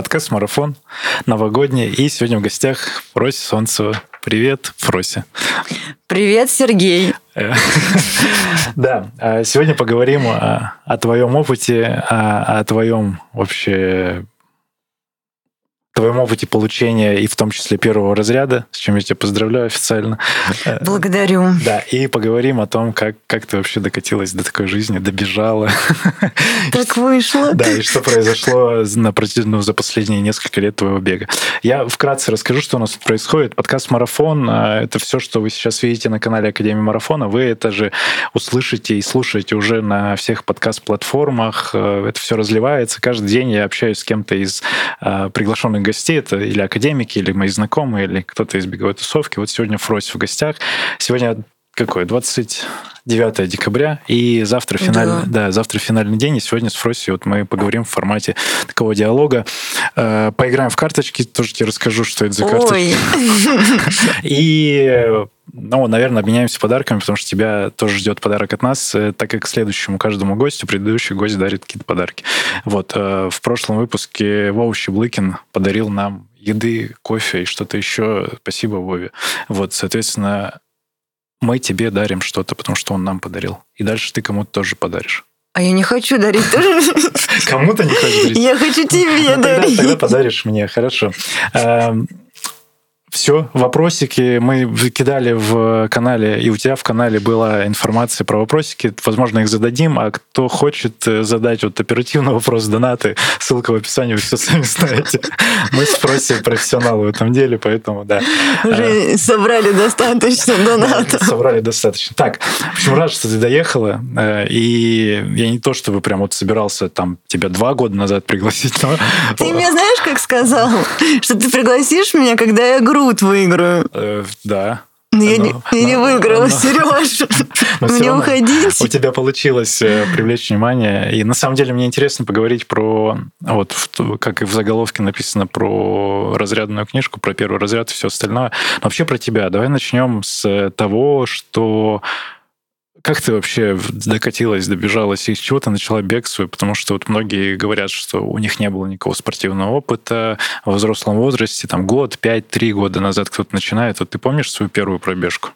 подкаст «Марафон» новогодний. И сегодня в гостях Фрося Солнцева. Привет, Фрося. Привет, Сергей. Да, а сегодня поговорим о, твоем опыте, о твоем вообще твоем опыте получения и в том числе первого разряда, с чем я тебя поздравляю официально. Благодарю. Да, и поговорим о том, как, как ты вообще докатилась до такой жизни, добежала. Так вышло. Да, и что произошло на, ну, за последние несколько лет твоего бега. Я вкратце расскажу, что у нас тут происходит. Подкаст «Марафон» — это все, что вы сейчас видите на канале Академии Марафона. Вы это же услышите и слушаете уже на всех подкаст-платформах. Это все разливается. Каждый день я общаюсь с кем-то из приглашенных гостей, это или академики, или мои знакомые, или кто-то из беговой тусовки. Вот сегодня Фрось в гостях. Сегодня какой? 29 декабря, и завтра финальный, да. да, завтра финальный день, и сегодня с Фроси вот мы поговорим в формате такого диалога. Э, поиграем в карточки, тоже тебе расскажу, что это за карточки. И ну, наверное, обменяемся подарками, потому что тебя тоже ждет подарок от нас, э, так как следующему каждому гостю предыдущий гость дарит какие-то подарки. Вот, э, в прошлом выпуске Вова Щеблыкин подарил нам еды, кофе и что-то еще. Спасибо, Вове. Вот, соответственно, мы тебе дарим что-то, потому что он нам подарил. И дальше ты кому-то тоже подаришь. А я не хочу дарить тоже. Кому-то не хочешь дарить? Я хочу тебе ну, дарить. Тогда подаришь мне, хорошо. Все, вопросики мы кидали в канале, и у тебя в канале была информация про вопросики. Возможно, их зададим, а кто хочет э, задать вот оперативный вопрос, донаты, ссылка в описании, вы все сами знаете. Мы спросим профессионалы в этом деле, поэтому да. Уже собрали достаточно донатов. Собрали достаточно. Так, в общем, рад, что ты доехала, э, и я не то, чтобы прям вот собирался там тебя два года назад пригласить, но... Ты мне знаешь, как сказал, что ты пригласишь меня, когда я гру Рут выиграю. Э, да. Но я, но, не, я не выиграла, но, Сереж. Мне уходить. У тебя получилось э, привлечь внимание. И на самом деле мне интересно поговорить про, вот как и в заголовке написано, про разрядную книжку, про первый разряд и все остальное. Но вообще про тебя. Давай начнем с того, что как ты вообще докатилась, добежалась, и с чего ты начала бег свой? Потому что вот многие говорят, что у них не было никакого спортивного опыта во взрослом возрасте, там год, пять, три года назад кто-то начинает. Вот ты помнишь свою первую пробежку?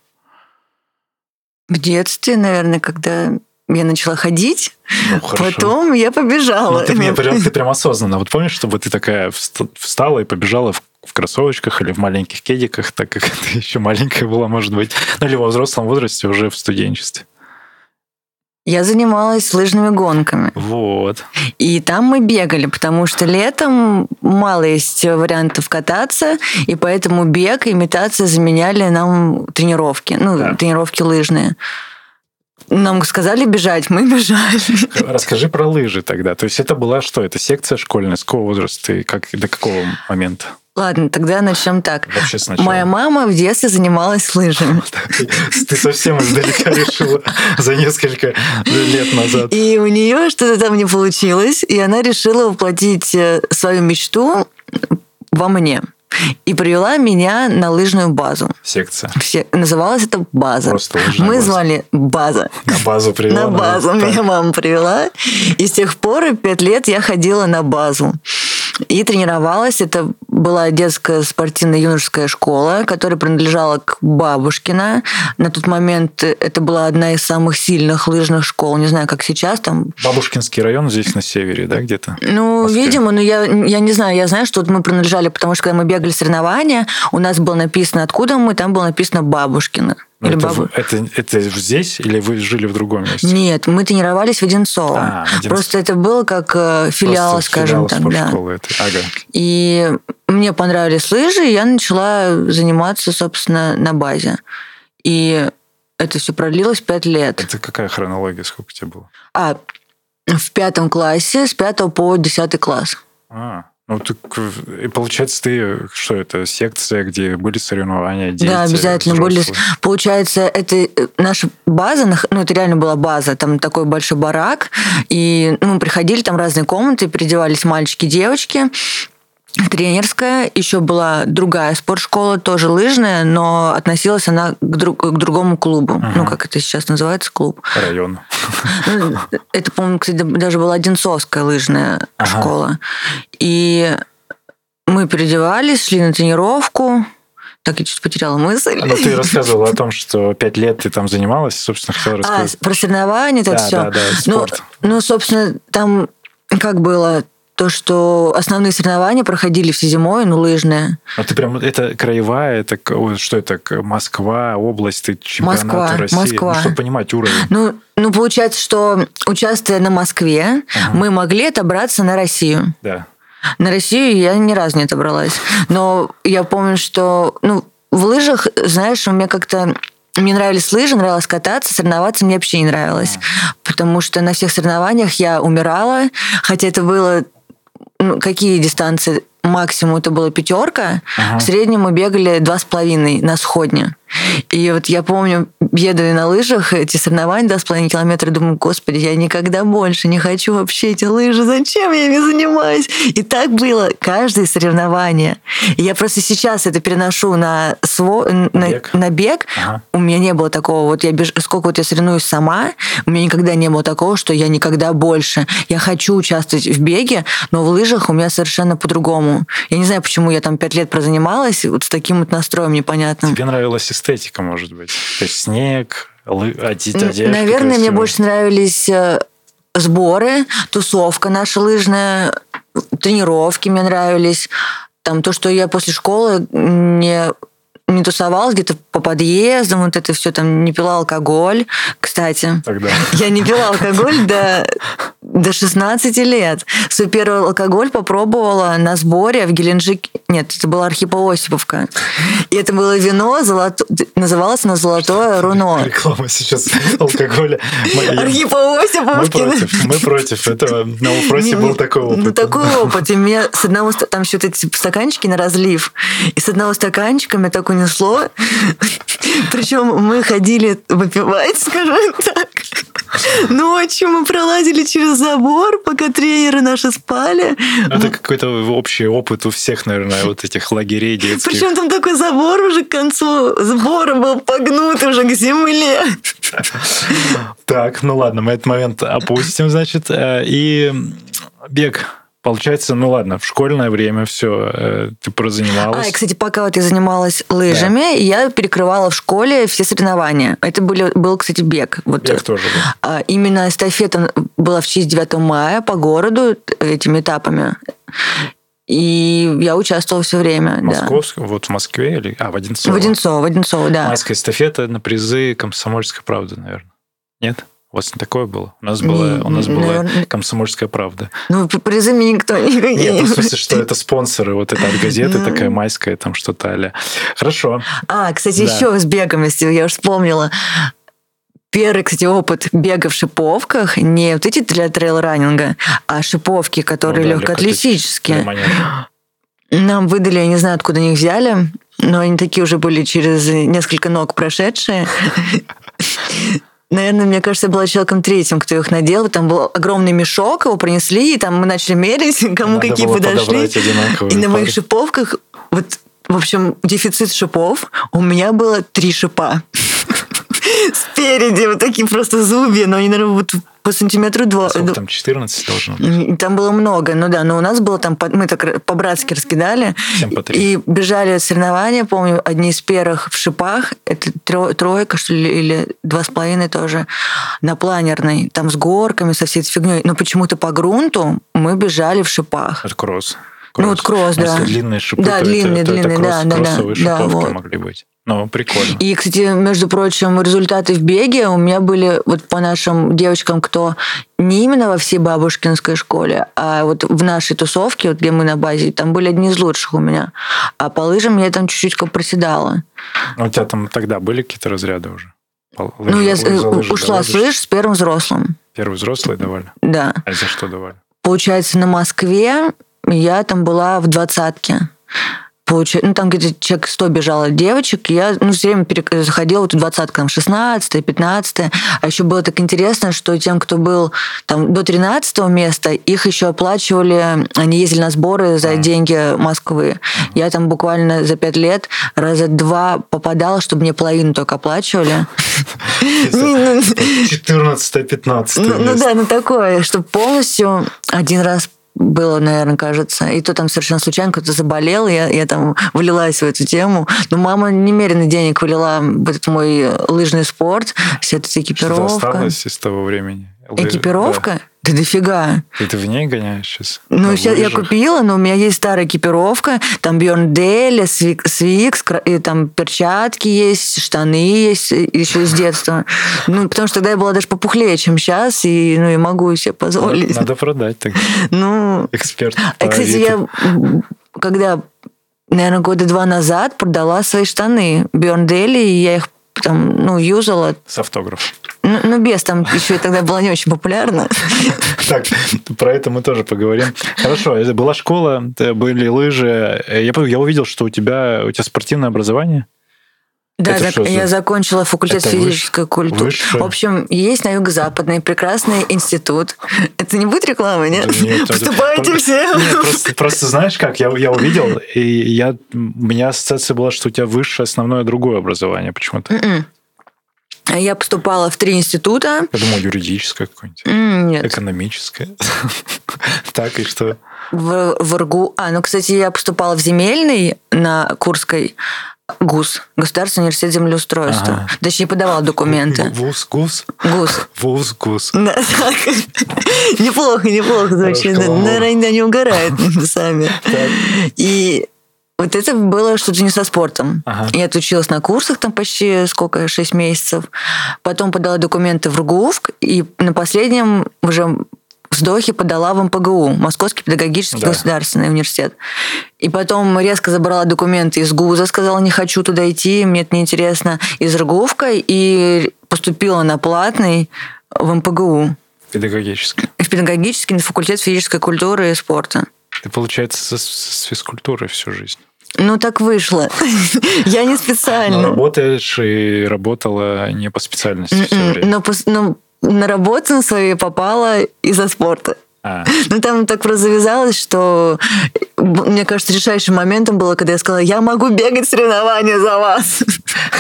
В детстве, наверное, когда я начала ходить, ну, потом я побежала. Ну, ты, мне, прям, ты прям осознанно. Вот помнишь, чтобы ты такая встала и побежала в, в кроссовочках или в маленьких кедиках, так как ты еще маленькая была, может быть, ну или во взрослом возрасте уже в студенчестве? Я занималась лыжными гонками. Вот. И там мы бегали, потому что летом мало есть вариантов кататься, и поэтому бег и имитация заменяли нам тренировки, ну, да. тренировки лыжные. Нам сказали бежать, мы бежали. Расскажи про лыжи тогда. То есть это была что? Это секция школьная? С какого возраста и как, до какого момента? Ладно, тогда начнем так. Моя мама в детстве занималась лыжами. Ты совсем издалека решила за несколько лет назад. И у нее что-то там не получилось, и она решила воплотить э, свою мечту во мне и привела меня на лыжную базу. Секция. Все, называлась это база. Просто Мы база. звали база. На базу привела. На базу меня мама привела. И с тех пор пять лет я ходила на базу и тренировалась. Это была детская спортивная юношеская школа, которая принадлежала к Бабушкина. На тот момент это была одна из самых сильных лыжных школ. Не знаю, как сейчас там. Бабушкинский район здесь на севере, да, где-то? Ну, видимо, но я, я не знаю. Я знаю, что вот мы принадлежали, потому что когда мы бегали соревнования, у нас было написано, откуда мы, там было написано Бабушкина. Ну, или это, это, это здесь или вы жили в другом месте? Нет, мы тренировались в Одинцово. А, Одинцово. Просто это было как э, филиал, Просто скажем филиал так. Да. Это. Ага. И мне понравились лыжи, и я начала заниматься, собственно, на базе. И это все продлилось пять лет. Это какая хронология? Сколько тебе было? А, в пятом классе, с пятого по десятый класс. А, Ну, так, и получается, ты, что это, секция, где были соревнования, дети, Да, обязательно были. взрослые? Получается, это э, наша база, ну, это реально была база, там такой большой барак, и ну, мы приходили, там разные комнаты, переодевались мальчики, девочки, тренерская, еще была другая спортшкола, тоже лыжная, но относилась она к, друг- к другому клубу. Ну, как это сейчас называется, клуб. Район. Ну, Это, по-моему, кстати, даже была Одинцовская лыжная Ага. школа. И мы переодевались, шли на тренировку. Так, я чуть потеряла мысль. Ну, ты рассказывала о том, что пять лет ты там занималась, собственно, хотела А, рассказать. про соревнования, это Да, все. да, да, ну, спорт. ну, собственно, там как было то, что основные соревнования проходили все зимой, ну, лыжные. А ты прям, это краевая, это что это, Москва, область, ты чемпионаты Москва, России. Москва. Ну, чтобы понимать уровень. Ну, ну, получается, что участвуя на Москве, мы могли отобраться на Россию. Да. На Россию я ни разу не отобралась. Но я помню, что ну, в лыжах, знаешь, у меня как-то мне нравились лыжи, нравилось кататься, соревноваться мне вообще не нравилось. Потому что на всех соревнованиях я умирала, хотя это было ну, какие дистанции? Максимум это была пятерка, Ага. в среднем мы бегали два с половиной на сходне. И вот я помню, еду на лыжах, эти соревнования два с половиной километра, думаю, господи, я никогда больше не хочу вообще эти лыжи, зачем я ими занимаюсь? И так было каждое соревнование. И я просто сейчас это переношу на, сво... на, Бег. на бег. Ага. У меня не было такого, вот я беж... сколько вот я соревнуюсь сама, у меня никогда не было такого, что я никогда больше. Я хочу участвовать в беге, но в лыжах у меня совершенно по-другому. Я не знаю, почему я там пять лет прозанималась вот с таким вот настроем непонятным. Тебе нравилась эстетика, может быть? То есть снег, лы... оде- Н- одежда Наверное, мне красивая. больше нравились э, сборы, тусовка наша лыжная, тренировки мне нравились. Там то, что я после школы не не тусовалась где-то по подъездам, вот это все там не пила алкоголь. Кстати, Тогда. я не пила алкоголь до, до 16 лет. Свой первый алкоголь попробовала на сборе в Геленджике. Нет, это была Архипо-Осиповка. И это было вино, золото... называлось оно «Золотое руно». Реклама сейчас алкоголя. Я- Мы Архипо-Осиповки. против, мы против этого. На Уфросе был такой опыт. Ну, такой опыт. И меня с одного... Там еще вот эти стаканчики на разлив. И с одного стаканчика меня так унесло. Причем мы ходили выпивать, скажем так. Ночью мы пролазили через забор, пока тренеры наши спали. Это какой-то общий опыт у всех, наверное, вот этих лагерей детских. Причем там такой забор уже к концу сбора был погнут уже к земле. Так, ну ладно, мы этот момент опустим, значит. Э, И бег. Получается, ну ладно, в школьное время все, ты А, прозанималась. и, кстати, пока вот я занималась лыжами, я перекрывала в школе все соревнования. Это были, был, кстати, бег. Вот, Бег тоже был. А, Именно эстафета была в честь 9 мая по городу этими этапами. И я участвовала все время. да. Московском, вот в Москве или... А, в Одинцово. В Одинцово, в Одинцово, да. Майская эстафета на призы «Комсомольской правды», наверное. Нет? У вас не такое было? У нас была, Не, у нас не, была наверное. «Комсомольская правда». Ну, призы мне никто не Нет, ну, в смысле, что это спонсоры, вот это от газеты такая майская, там что-то а Хорошо. А, кстати, Да. еще с бегом, если я уже вспомнила. Первый, кстати, опыт бега в шиповках, не вот эти для трейл-раннинга, а шиповки, которые Ну да, легкоатлетические, Нам выдали, я не знаю, откуда они их взяли, но они такие уже были через несколько ног прошедшие. Наверное, мне кажется, я была человеком третьим, кто их надел. Там был огромный мешок, его принесли, и там мы начали мерить, кому Надо какие подошли. И на моих шиповках, вот, в общем, дефицит шипов, у меня было три шипа. Спереди вот такие просто зубья, но они, наверное, вот по сантиметру два. Сколько там, 14 должно быть? Там было много, ну да, но у нас было там, мы так по-братски раскидали. Всем по три. И бежали соревнования, помню, одни из первых в шипах, это тро- тройка, что ли, или два с половиной тоже, на планерной, там с горками, со всей этой фигней. Но почему-то по грунту мы бежали в шипах. Это кросс. Ну, вот кросс, да. длинные шипы, Да, длинные, это, то это длинные, кросс- да, да, да, кроссовые да, шиповки вот. могли быть. Ну, прикольно. И, кстати, между прочим, результаты в беге у меня были вот по нашим девочкам, кто не именно во всей бабушкинской школе, а вот в нашей тусовке, вот где мы на базе, там были одни из лучших у меня. А по лыжам я там чуть-чуть как проседала. Ну, у тебя там тогда были какие-то разряды уже? По- ну, лыжи- я э, лыжи ушла с лыж с первым взрослым. Первые взрослые давали? Да. А за что давали? Получается, на Москве я там была в двадцатке. Получается, ну, там где-то человек 100 бежало девочек, и я, ну, все время заходила вот в 20 там, 16 15 а еще было так интересно, что тем, кто был там до 13 места, их еще оплачивали, они ездили на сборы за деньги Москвы. Я там буквально за 5 лет раза два попадала, чтобы мне половину только оплачивали. 14-15 ну, ну. Да, ну такое, чтобы полностью один раз было, наверное, кажется. И то там совершенно случайно кто-то заболел, я, я там влилась в эту тему. Но мама немерено денег влила в этот мой лыжный спорт, вся эта экипировка. Что осталось из того времени? Экипировка? Да. Да дофига. Ты в ней гоняешь сейчас? Ну, сейчас я купила, но у меня есть старая экипировка. Там Бьорн Дель, Свикс, и там перчатки есть, штаны есть еще с детства. Ну, потому что тогда я была даже попухлее, чем сейчас, и, ну, и могу себе позволить. Надо продать так. Ну... Эксперт. А, кстати, я когда наверное, года два назад продала свои штаны Бьорн Дели, и я их там, ну, юзала. С автографом. Ну, ну, без, там еще тогда было не очень популярно. Так, про это мы тоже поговорим. Хорошо, это была школа, были лыжи. Я, я увидел, что у тебя, у тебя спортивное образование. Да, зак- я закончила факультет это физической культуры. В общем, есть на юго-западный прекрасный институт. Это не будет рекламы, нет? Да нет Вступайте это... все. Нет, просто, просто знаешь как, я, я увидел, и я, у меня ассоциация была, что у тебя высшее основное другое образование почему-то. Mm-mm. М-м. Я поступала в три института. Я думал, юридическое какое-нибудь. Нет. Экономическое. Так, и что? В, в РГУ. А, ну, кстати, я поступала в земельный на Курской. ГУС, Государственный университет землеустройства. Ага. Точнее, подавала документы. ВУЗ, ГУС? ГУС. ВУЗ, ГУС. Неплохо, неплохо звучит. Наверное, не угорает сами. И вот это было что-то не со спортом. Ага. Я отучилась на курсах там почти сколько, 6 месяцев. Потом подала документы в РГУФК, и на последнем уже вздохе подала в МПГУ, Московский педагогический да. государственный университет. И потом резко забрала документы из ГУЗа, сказала, не хочу туда идти, мне это неинтересно, из РГУФКа, и поступила на платный в МПГУ. Педагогический. В педагогический на факультет физической культуры и спорта. Ты, получается, с, с физкультурой всю жизнь. Ну, так вышло. Я не специально. Но работаешь и работала не по специальности все м-м, время. Но, но на работу свою попала из-за спорта. А. Ну, там так завязалось, что, мне кажется, решающим моментом было, когда я сказала, я могу бегать соревнования за вас.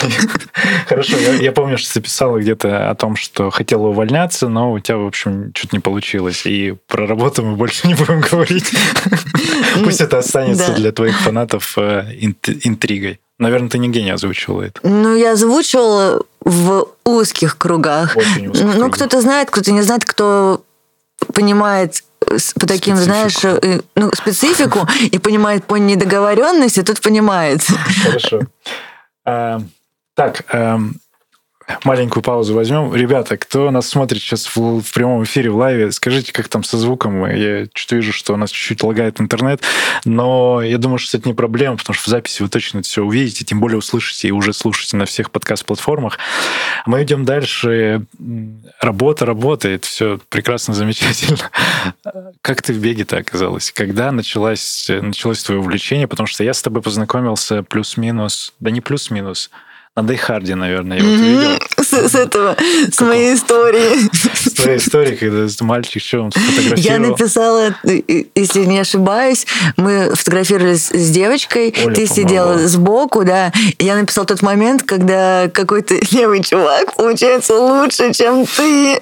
Хорошо, я, я помню, что ты писала где-то о том, что хотела увольняться, но у тебя, в общем, что-то не получилось. И про работу мы больше не будем говорить. Пусть это останется для твоих фанатов э, интригой. Наверное, ты нигде не озвучивала это. Ну, я озвучивала в узких кругах. Очень узких ну, кто-то знает, кто-то не знает, кто понимает по таким, специфику. знаешь, э, ну, специфику и понимает по недоговоренности, тот понимает. Хорошо. А, так, эм, маленькую паузу возьмем. Ребята, кто нас смотрит сейчас в, в прямом эфире, в лайве, скажите, как там со звуком? Я что вижу, что у нас чуть-чуть лагает интернет, но я думаю, что это не проблема, потому что в записи вы точно это все увидите, тем более услышите и уже слушаете на всех подкаст-платформах. Мы идем дальше. Работа работает, все прекрасно, замечательно. Как ты в беге-то оказалась? Когда началось, началось твое увлечение? Потому что я с тобой познакомился плюс-минус, да не плюс-минус, на Дейхарде, наверное, я вот видел. С, с этого, с моей истории. С твоей истории, когда мальчик что он фотографировал. Я написала, если не ошибаюсь, мы фотографировались с девочкой, Оля ты сидела сбоку, да, и я написала тот момент, когда какой-то левый чувак получается лучше, чем ты.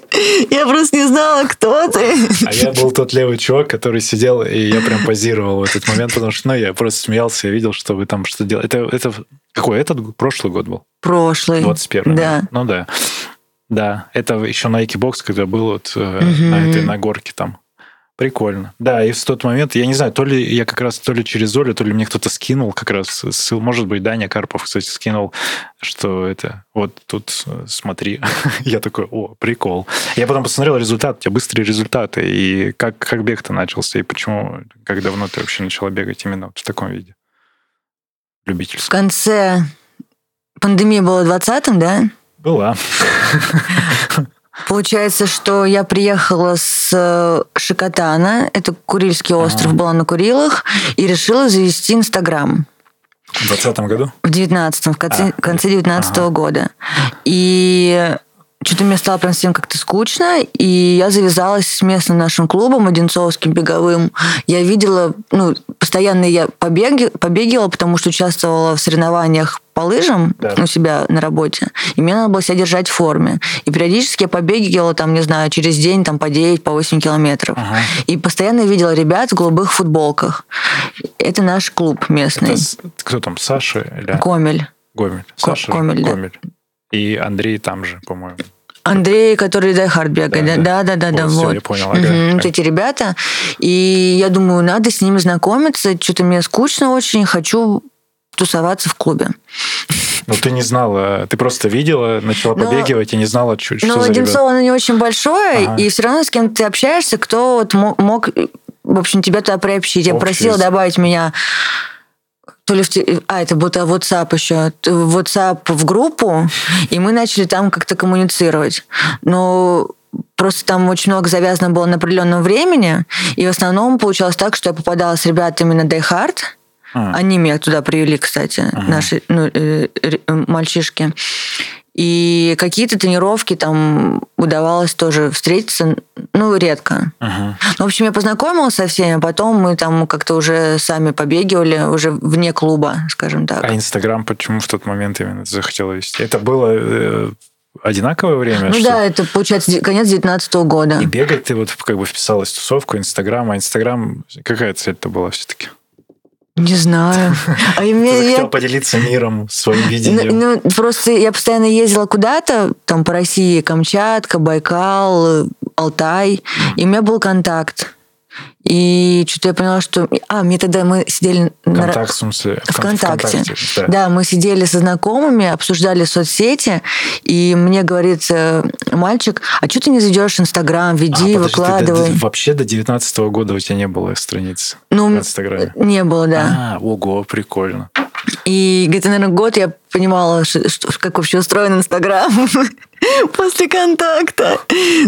Я просто не знала, кто ты. А я был тот левый чувак, который сидел, и я прям позировал в этот момент, потому что, ну, я просто смеялся, я видел, что вы там что делали. Это, это какой? Этот прошлый год был? Прошлый. 21 Да. Ну да. Да, это еще на Xbox, когда был вот угу. на этой на горке там. Прикольно. Да, и в тот момент, я не знаю, то ли я как раз то ли через Олю, то ли мне кто-то скинул как раз ссыл, может быть, Даня Карпов, кстати, скинул, что это, вот тут э, смотри. я такой, о, прикол. Я потом посмотрел результат, у тебя быстрые результаты, и как, как бег-то начался, и почему, как давно ты вообще начала бегать именно в таком виде? любительском? В конце пандемии было в 20-м, да? Была. Получается, что я приехала с э, Шикотана, это Курильский остров, ага. была на Курилах, и решила завести Инстаграм. В 20 году? В 19 в конце, а, конце 19 ага. года. И что-то мне стало прям всем как-то скучно, и я завязалась с местным нашим клубом, Одинцовским беговым. Я видела, ну, постоянно я побеги, побегала, потому что участвовала в соревнованиях по лыжам да. у себя на работе, и мне надо было себя держать в форме. И периодически я побегала, там, не знаю, через день там по 9, по 8 километров. Ага. И постоянно видела ребят в голубых футболках. Это наш клуб местный. Это кто там, Саша? Или... Комель. Гомель. Саша Комель. Да. И Андрей там же, по-моему. Андрей, который Die Hard бегает. Да, да, да, да. Вот, вот. я понял. Ага. Угу, вот эти ребята. И я думаю, надо с ними знакомиться. Что-то мне скучно очень, хочу тусоваться в клубе. Ну, ты не знала, ты просто видела, начала но, побегивать и не знала, что, что но Одинцово, оно не очень большое, ага. и все равно с кем ты общаешься, кто вот мог, в общем, тебя туда приобщить. Я Общий. просила добавить меня то ли в... А, это был WhatsApp еще. WhatsApp в группу, и мы начали там как-то коммуницировать. Но просто там очень много завязано было на определенном времени, и в основном получалось так, что я попадала с ребятами на Die Hard, а. Они меня туда привели, кстати, ага. наши ну, э, э, мальчишки. И какие-то тренировки там удавалось тоже встретиться, ну, редко. Uh-huh. Ну, в общем, я познакомилась со всеми, а потом мы там как-то уже сами побегивали, уже вне клуба, скажем так. А Инстаграм почему в тот момент именно захотела вести? Это было э, одинаковое время? Ну что? да, это, получается, конец 19 года. И бегать ты вот как бы вписалась в тусовку Инстаграм, а Инстаграм, какая цель-то была все-таки? Не знаю. А я, Ты я, хотел поделиться миром, своим видением. Ну, ну, просто я постоянно ездила куда-то, там по России, Камчатка, Байкал, Алтай, и у меня был контакт. И что-то я поняла, что... А, мне тогда мы сидели... Контакт, на... в смысле? Вконтакте. ВКонтакте да. да, мы сидели со знакомыми, обсуждали соцсети, и мне говорит э, мальчик, а что ты не зайдешь в Инстаграм, веди, а, выкладывай. До, до, вообще до 19 -го года у тебя не было страницы ну, в Инстаграме? Не было, да. А, ого, прикольно. И где-то, наверное, год я понимала, что, как вообще устроен Инстаграм после контакта.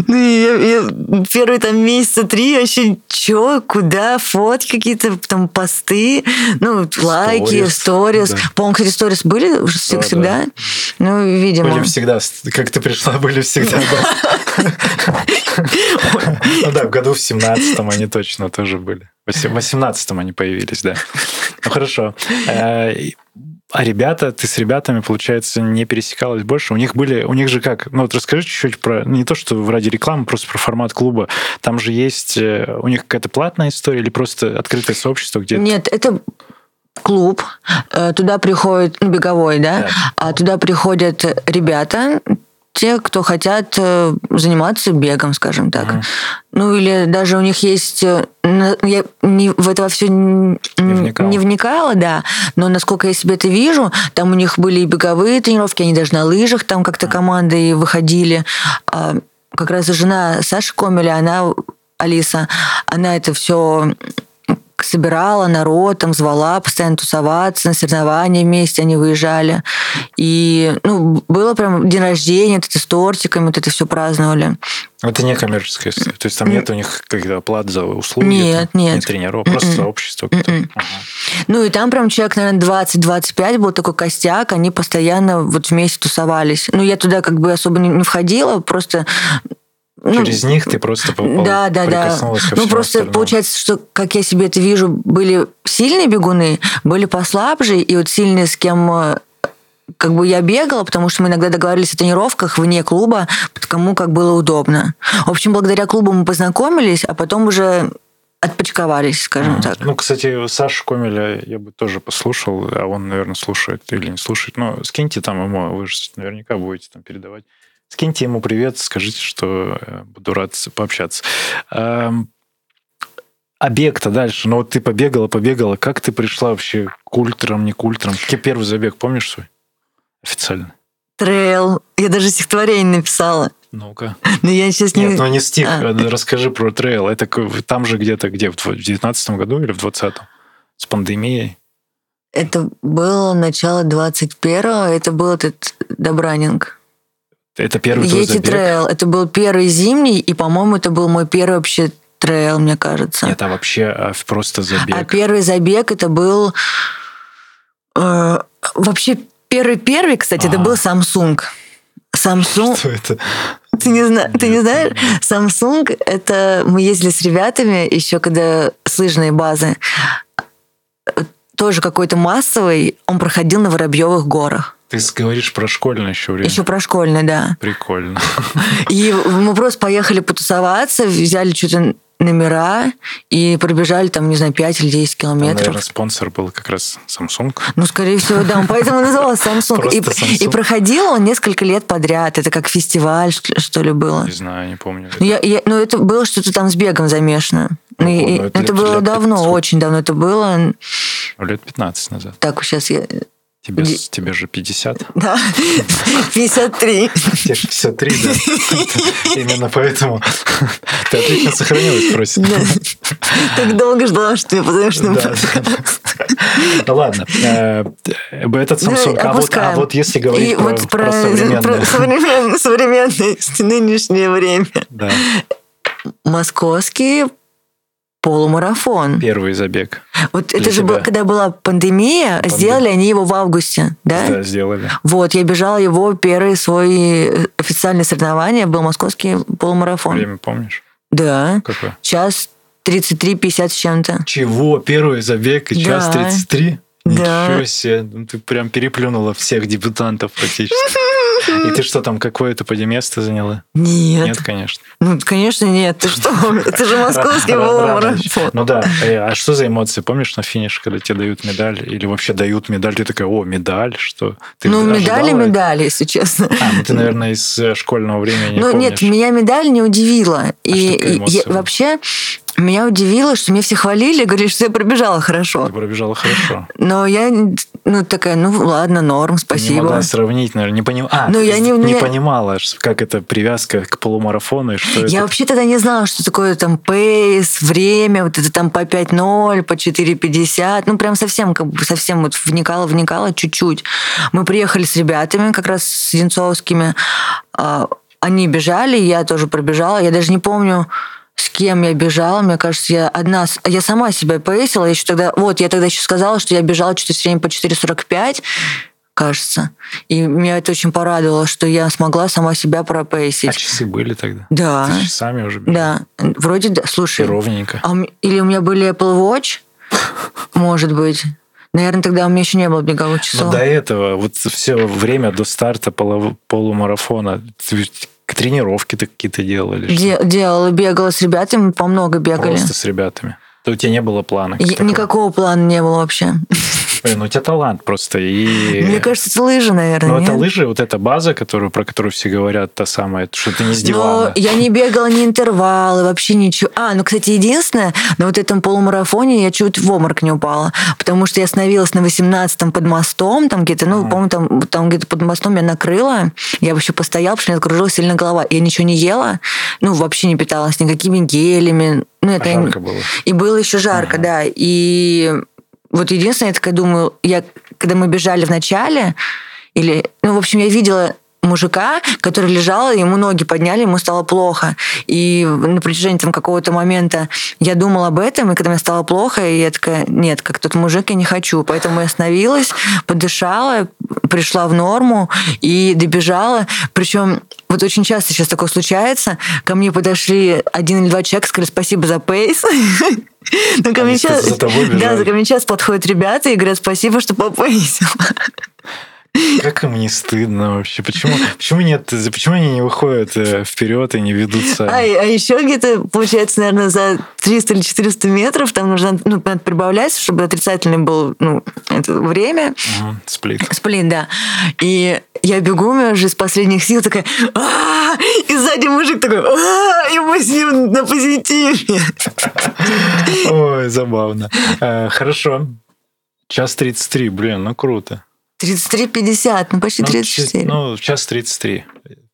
Ну, я, я первые там месяца три вообще чё, куда, фотки какие-то, там посты, ну, лайки, сторис. Да. По-моему, кстати, сторис были да, всегда? Да. Ну, видимо. Были всегда. Как ты пришла, были всегда, да. Ну да, в году в 17-м они точно тоже были. В 18-м они появились, да. Ну хорошо. А ребята, ты с ребятами, получается, не пересекалась больше? У них были, у них же как? Ну вот расскажи чуть-чуть про, не то, что ради рекламы, просто про формат клуба. Там же есть, э, у них какая-то платная история или просто открытое сообщество, где... Нет, это клуб, э, туда приходят, ну, беговой, да, да. а туда приходят ребята, те, кто хотят э, заниматься бегом, скажем так. Ага. Ну или даже у них есть... Э, я не, в это все не, вникала. не вникала, да, но насколько я себе это вижу, там у них были и беговые тренировки, они даже на лыжах там как-то командой выходили. А как раз жена Саши Комеля, она Алиса, она это все собирала народ, там звала постоянно тусоваться, на соревнования вместе они выезжали. И ну, было прям день рождения, вот это с тортиками, вот это все праздновали. Это не коммерческая история. То есть там нет у них каких-то оплат за услуги? Нет, там, нет. Не тренеров, просто mm сообщество. Ага. Ну и там прям человек, наверное, 20-25 был такой костяк, они постоянно вот вместе тусовались. Ну я туда как бы особо не входила, просто ну, Через них ты просто попал, да, да, да. Ну, просто остальному. получается, что, как я себе это вижу, были сильные бегуны, были послабже, и вот сильные, с кем э, как бы я бегала, потому что мы иногда договаривались о тренировках вне клуба, кому как было удобно. В общем, благодаря клубу мы познакомились, а потом уже отпочковались, скажем mm. так. Ну, кстати, Сашу Комеля я бы тоже послушал, а он, наверное, слушает или не слушает. Но скиньте там ему, вы же наверняка будете там передавать. Скиньте ему привет, скажите, что э, буду рад пообщаться. А бег-то дальше. Ну вот ты побегала, побегала. Как ты пришла вообще к ультрам, не к ультрам? Какой первый забег, помнишь свой? Официально. Трейл. Я даже стихотворение написала. Ну-ка. Но я сейчас не... Нет, ну не стих. А. Э, расскажи про трейл. Это там же где-то, где? В 19 году или в 20-м? С пандемией? Это было начало 21-го. Это был этот Добранинг. Это первый твой забег? трейл. Это был первый зимний, и, по-моему, это был мой первый вообще трейл, мне кажется. Это вообще а, просто забег. А первый забег это был э, вообще первый первый, кстати, это А. был Samsung. Samsung, Что это? ты не, зна- ты не знаешь, Samsung это мы ездили с ребятами еще когда с лыжной базы, Э, тоже какой-то массовый, он проходил на Воробьевых горах. Ты говоришь про школьное еще время. Еще про школьный, да. Прикольно. И мы просто поехали потусоваться, взяли что-то номера и пробежали там, не знаю, 5 или 10 Там, километров. наверное, спонсор был как раз Samsung. Ну, скорее всего, да. Он поэтому назывался Samsung. И, Samsung. и проходил он несколько лет подряд. Это как фестиваль, что ли, было. Не знаю, не помню. Ну, я- я- ну, это было что-то там с бегом замешано. Ну, и- и ну, это это лет- было лет давно, 500. очень давно это было. Лет 15 назад. Так, сейчас я... Тебе, с- тебе же 50. Да, 53. Тебе же 53, да? Именно поэтому ты отлично сохранилась, просит. Так долго ждала, что меня позовешь на. Ну ладно, э, этот Samsung. А вот, а вот если говорить про, современное, про современ- современное нынешнее время. да, Московский полумарафон. первый забег Вот Для это же было, когда была пандемия, Пандемия. сделали они его в августе, да? да, сделали. Вот, я бежала его первый свой э, официальное соревнование, был московский полумарафон. Время помнишь? Да, Какое? час 33-50 с чем-то. Чего? Первый забег и час Да. 33? Да. Ничего себе. Ну, Ты прям переплюнула всех дебютантов практически. И ты что там, какое-то подместо заняла? Нет. Нет, конечно. Ну, конечно, нет. Ты что? Это же московский полумарафон. Ну да. Э, А что за эмоции? Помнишь на финише, когда тебе дают медаль? Или вообще дают медаль? Ты такая, о, медаль, что? Ты Ну, медали, медали, если честно. А, ну ты, наверное, из э, школьного времени Ну, нет, меня медаль не удивила. И, такая и вообще меня удивило, что меня все хвалили, говорили, что я пробежала хорошо. Ты пробежала хорошо. Но я, ну, такая, ну, ладно, норм, Ты не спасибо. могла сравнить, наверное, не понимала. А, Ну, я не- не не- понимала, как это привязка к полумарафону и что Я это. вообще тогда не знала, что такое там пейс, время, вот это там по 5.0, по 4.50. Ну, прям совсем, как бы, совсем вот вникала, вникала чуть-чуть. Мы приехали с ребятами, как раз с Янцовскими. А, Они бежали, я тоже пробежала. Я даже не помню, с кем я бежала. Мне кажется, я одна... Я сама себя поэсила. Я еще тогда... Вот, я тогда еще сказала, что я бежала что-то все время по 4.45 кажется. И меня это очень порадовало, что я смогла сама себя А пропейсить. часы были тогда? Да. Ты часами уже бежала? Да, вроде да. И Слушай, ровненько. а или у меня были Apple Watch, может быть. Наверное, тогда у меня еще не было беговых Но часов. Ну, до этого, вот все время до старта полу- полумарафона, ты ведь тренировки-то какие-то делали? Де- делала, бегала с ребятами, по много бегали. Просто с ребятами. То у тебя не было плана? Никакого плана не было вообще. Блин, ну у тебя талант просто. И... Мне кажется, это лыжи, наверное. Ну, это лыжи, вот эта база, которую, про которую все говорят, та самая, что ты не с Но дивана. я не бегала ни интервалы, вообще ничего. А, ну, кстати, единственное, на вот этом полумарафоне я чуть в обморок не упала, потому что я остановилась на 18-м под мостом, там где-то, ну, по-моему, там, там где-то под мостом меня накрыло, я вообще постояла, потому что у меня закружилась сильно голова. Я ничего не ела, ну, вообще не питалась никакими гелями. Ну, это я не- Жарко было. И было еще жарко, да. И вот единственное, я такая думаю, я, когда мы бежали в начале, или, ну, в общем, я видела мужика, который лежал, ему ноги подняли, ему стало плохо. И на протяжении там какого-то момента я думала об этом, и когда мне стало плохо, и я такая, нет, как тот мужик, я не хочу. Поэтому я остановилась, подышала, пришла в норму и добежала. Причем вот очень часто сейчас такое случается. Ко мне подошли один или два человека, сказали спасибо за пейс. Но ко мне сейчас, да, ко мне сейчас подходят ребята и говорят спасибо, что попейсил. Как им не стыдно вообще? Почему, почему нет, почему они не выходят э, вперед и не ведутся? А, а еще где-то, получается, наверное, за 300 или 400 метров там нужно ну, надо прибавлять, чтобы отрицательный был ну, это время. Мгм, Сплит. Сплин, да. И я бегу, у меня уже из последних сил такая, «А-а-а!» и сзади мужик такой, «А-а-а!» и мы с ним на позитиве. Ой, забавно. Э, Хорошо. Час 33, блин, ну круто. 33-50, ну почти Ну, 34. чуть- Ну, час 33.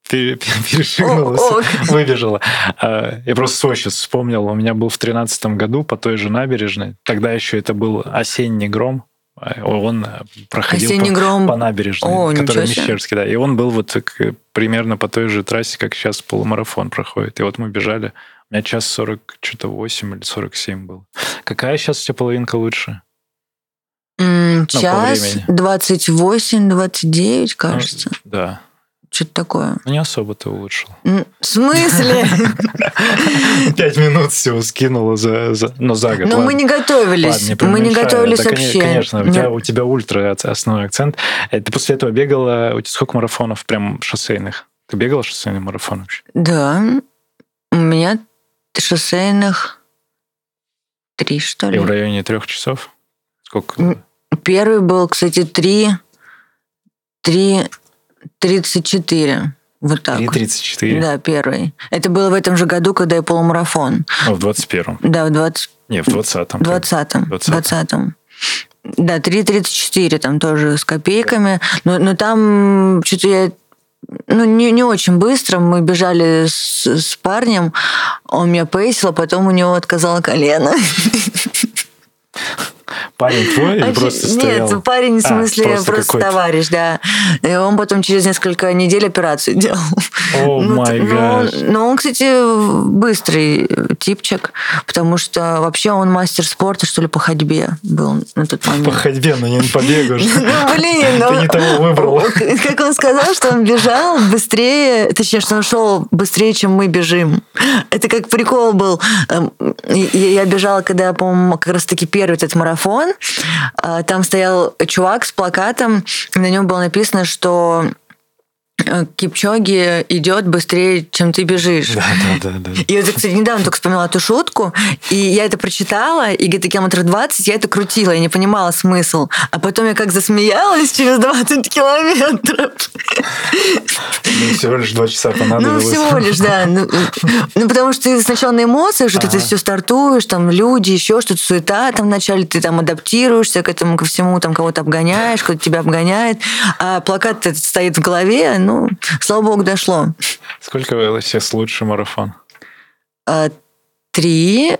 Пере- Перешагнула, О, ок. выбежала. А, Я просто свой сейчас вспомнил. У меня был в тринадцатом году по той же набережной. Тогда еще это был осенний гром. А Он проходил Осенний по, гром. по набережной, О, себе. Мещерский, да. И он был вот так, э, примерно по той же трассе, как сейчас полумарафон проходит. И вот мы бежали. У меня час 40, что-то 8 или 47 был. Какая сейчас у тебя половинка лучше? По Час времени. 28, 29, кажется. Ну, да. Что-то такое. Ну, не особо ты улучшил. В смысле? Пять минут всего скинула за, за, ну, за год. Но ладно. мы не готовились. Ладно, Мы не готовились Да, вообще. Конечно, у Нет. тебя, у тебя ультра основной акцент. Э, Ты после этого бегала, у тебя сколько марафонов прям шоссейных? Ты бегала шоссейный марафон вообще? Да. У меня шоссейных три, что И ли. в районе трех часов? Сколько? Первый был, кстати, три, три, тридцать четыре. Вот так. 3.34? Да, первый. Это было в этом же году, когда я полумарафон. Ну, в 21-м. Да, в 20, Не, в 20-м. 20-м. 20-м. 20-м. Да, 3.34 там тоже с копейками. Но, но там что-то я ну, не, не очень быстро. Мы бежали с, с парнем, он меня пейсил, а потом у него отказало колено. Парень твой или просто стоял? Нет, парень в А, смысле просто просто, какой-то. товарищ, да. И он потом через несколько недель операцию делал. О, Ну, май т- но, он, но кстати, быстрый типчик, потому что вообще он мастер спорта, что ли, по ходьбе был на тот момент. По ходьбе, но не по бегу. Ну, блин, Ты ну, не того выбрал. Как он сказал, что он бежал быстрее, точнее, что он шел быстрее, чем мы бежим. Это как прикол был. Эм, Я я бежала, когда, по-моему, как раз-таки первый этот марафон. А, Там стоял чувак с плакатом, на нем было написано, что э, Кипчоги идет быстрее, чем ты бежишь. Да, да, да, да. И вот я, кстати, недавно только вспомнила эту шутку, и я это прочитала, и где-то километров 20 я это крутила, я не понимала смысл. А потом я как засмеялась через 20 километров. Ну, всего лишь два часа Ну, понадобилось. всего лишь, да. Ну, ну, потому что ты сначала на эмоциях, что ты Ага. все стартуешь, там люди, еще что-то, суета, там вначале ты там адаптируешься к этому, ко всему, там кого-то обгоняешь, кто-то тебя обгоняет, а плакат стоит в голове, ну, слава богу, дошло. Сколько сейчас лучший марафон? А, Три,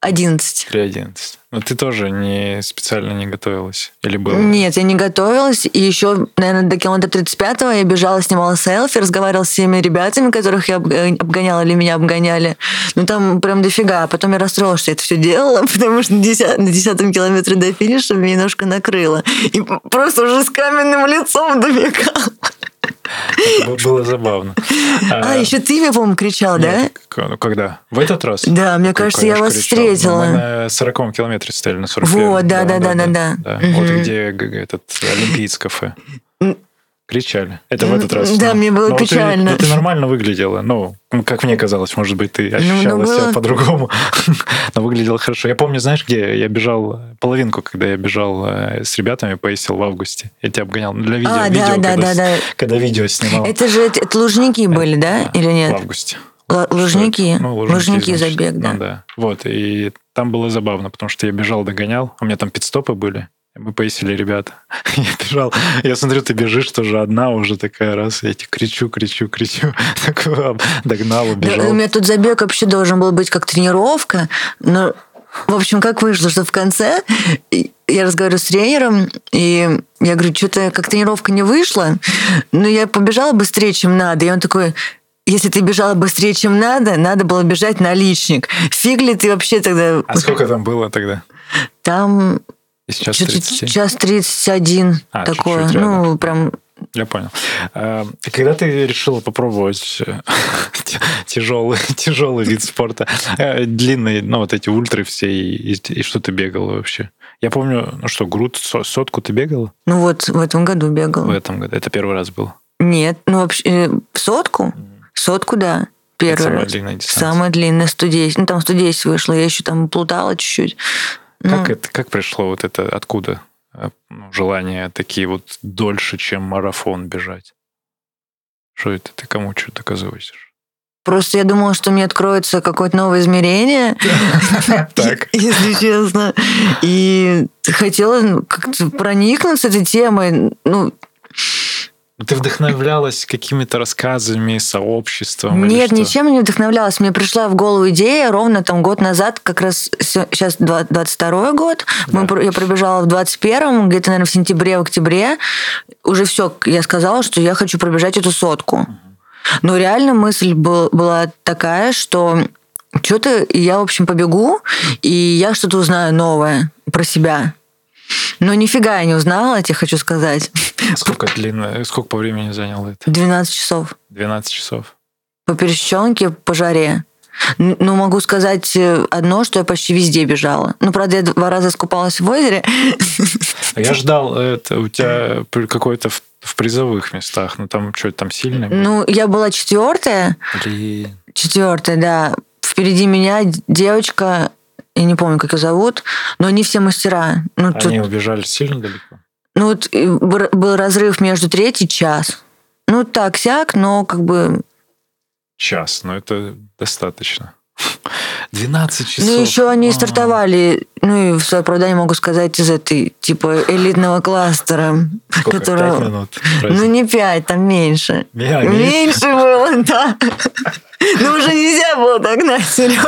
одиннадцать. 3.11. Но ты тоже не специально не готовилась? Или было? Нет, я не готовилась. И еще, наверное, до километра 35-го я бежала, снимала селфи, разговаривала с всеми ребятами, которых я обг- обгоняла или меня обгоняли. Ну, там прям дофига. А потом я расстроилась, что я это все делала, потому что на 10 на десятом километре до финиша меня немножко накрыло. И просто уже с каменным лицом добегала. Было забавно. А, еще ты мне, по-моему, кричал, да? Нет, ну, когда? В этот раз? Да, мне кажется, я вас кричал. Встретила. Мы на 40 километре стояли, на 41 Вот, да, да, да, да, да. Вот где этот Олимпиец кафе. Кричали. Это в этот раз. Да, ну. мне было Ну, ты- печально. ну, ты нормально выглядела. Ну, ну, как мне казалось, может быть, ты ну, ощущала себя было- по-другому. Но выглядела хорошо. Я помню, знаешь, где я бежал половинку, когда я бежал э, с ребятами, поясил в августе. Я тебя обгонял. Ну, Для видео, А, видео да, да, когда, да, когда видео снимал. Это же это, это лужники были, да? Или В нет? августе. Л- Лужники? Ну, лужники, значит. забег, да. Ну, да. Вот, и там было забавно, потому что я бежал, догонял, у меня там пидстопы были, мы поясили ребята. Я бежал, я смотрю, ты бежишь тоже одна уже такая раз, я тебе кричу, кричу, кричу. Такой, догнал, Да, убежал. у меня тут забег вообще должен был быть как тренировка, но, в общем, как вышло, что в конце я разговариваю с тренером, и я говорю, что-то как тренировка не вышла, но я побежала быстрее, чем надо. И он такой, если ты бежала быстрее, чем надо, надо было бежать на личник. Фиг ли ты вообще тогда... А сколько там было тогда? Там сейчас что-то 37? час 31 А, такое. чуть-чуть ну, рядом. прям Я понял. А когда ты решила попробовать э, тяжелый, тяжелый вид спорта, э, длинные, ну, вот эти ультры все, и, и- что ты бегала вообще? Я помню, ну что, груд, со- сотку ты бегала Ну вот, в этом году в бегала. этом году? Это первый раз был? Нет, ну вообще, э, сотку? Сотку, да. Первый Это самая раз. длинная дистанция. Самая длинная 110. Ну, там 110 вышло, я еще там плутала чуть-чуть. Ну, Как, это, как пришло вот это, откуда э, ну, желание такие вот дольше, чем марафон бежать? Что это ты кому что доказываешь? Просто я думала, что мне откроется какое-то новое измерение, если честно. И хотела ну, как-то проникнуться этой темой. Ну, Ты вдохновлялась какими-то рассказами, сообществом? Нет, ничем не вдохновлялась. Мне пришла в голову идея ровно там год назад, как раз сейчас 22 год. Мы, Да. пр- я пробежала в 21-м, где-то, наверное, в сентябре, в октябре. Уже все, я сказала, что я хочу пробежать эту сотку. Но реально мысль был- была такая, что что-то я, в общем, побегу, и я что-то узнаю новое про себя. Но нифига я не узнала, я тебе хочу сказать. Сколько длинно, сколько по времени заняло это? 12 часов. 12 часов. по пересеченке, по жаре. Ну, могу сказать э, одно, что я почти везде бежала. Ну, правда, я два раза искупалась в озере. А Я ждал это у тебя какой-то в, в призовых местах. Ну там что, там сильный? был? Ну, я была четвертая. Блин. Четвертая, да. Впереди меня девочка, я не помню, как ее зовут, но они все мастера. Ну, тут- Они убежали сильно далеко? Ну вот был разрыв между третий час. Ну, так-сяк, но как бы... Час, но это достаточно. 12 часов. Ну, еще они А. стартовали, ну, и в свое оправдание могу сказать, из этой, типа, элитного кластера, Сколько? которого... Пять минут? Ну, не пять, там меньше. Я- меньше? Меньше да. Ну, уже нельзя было догнать, Сереж.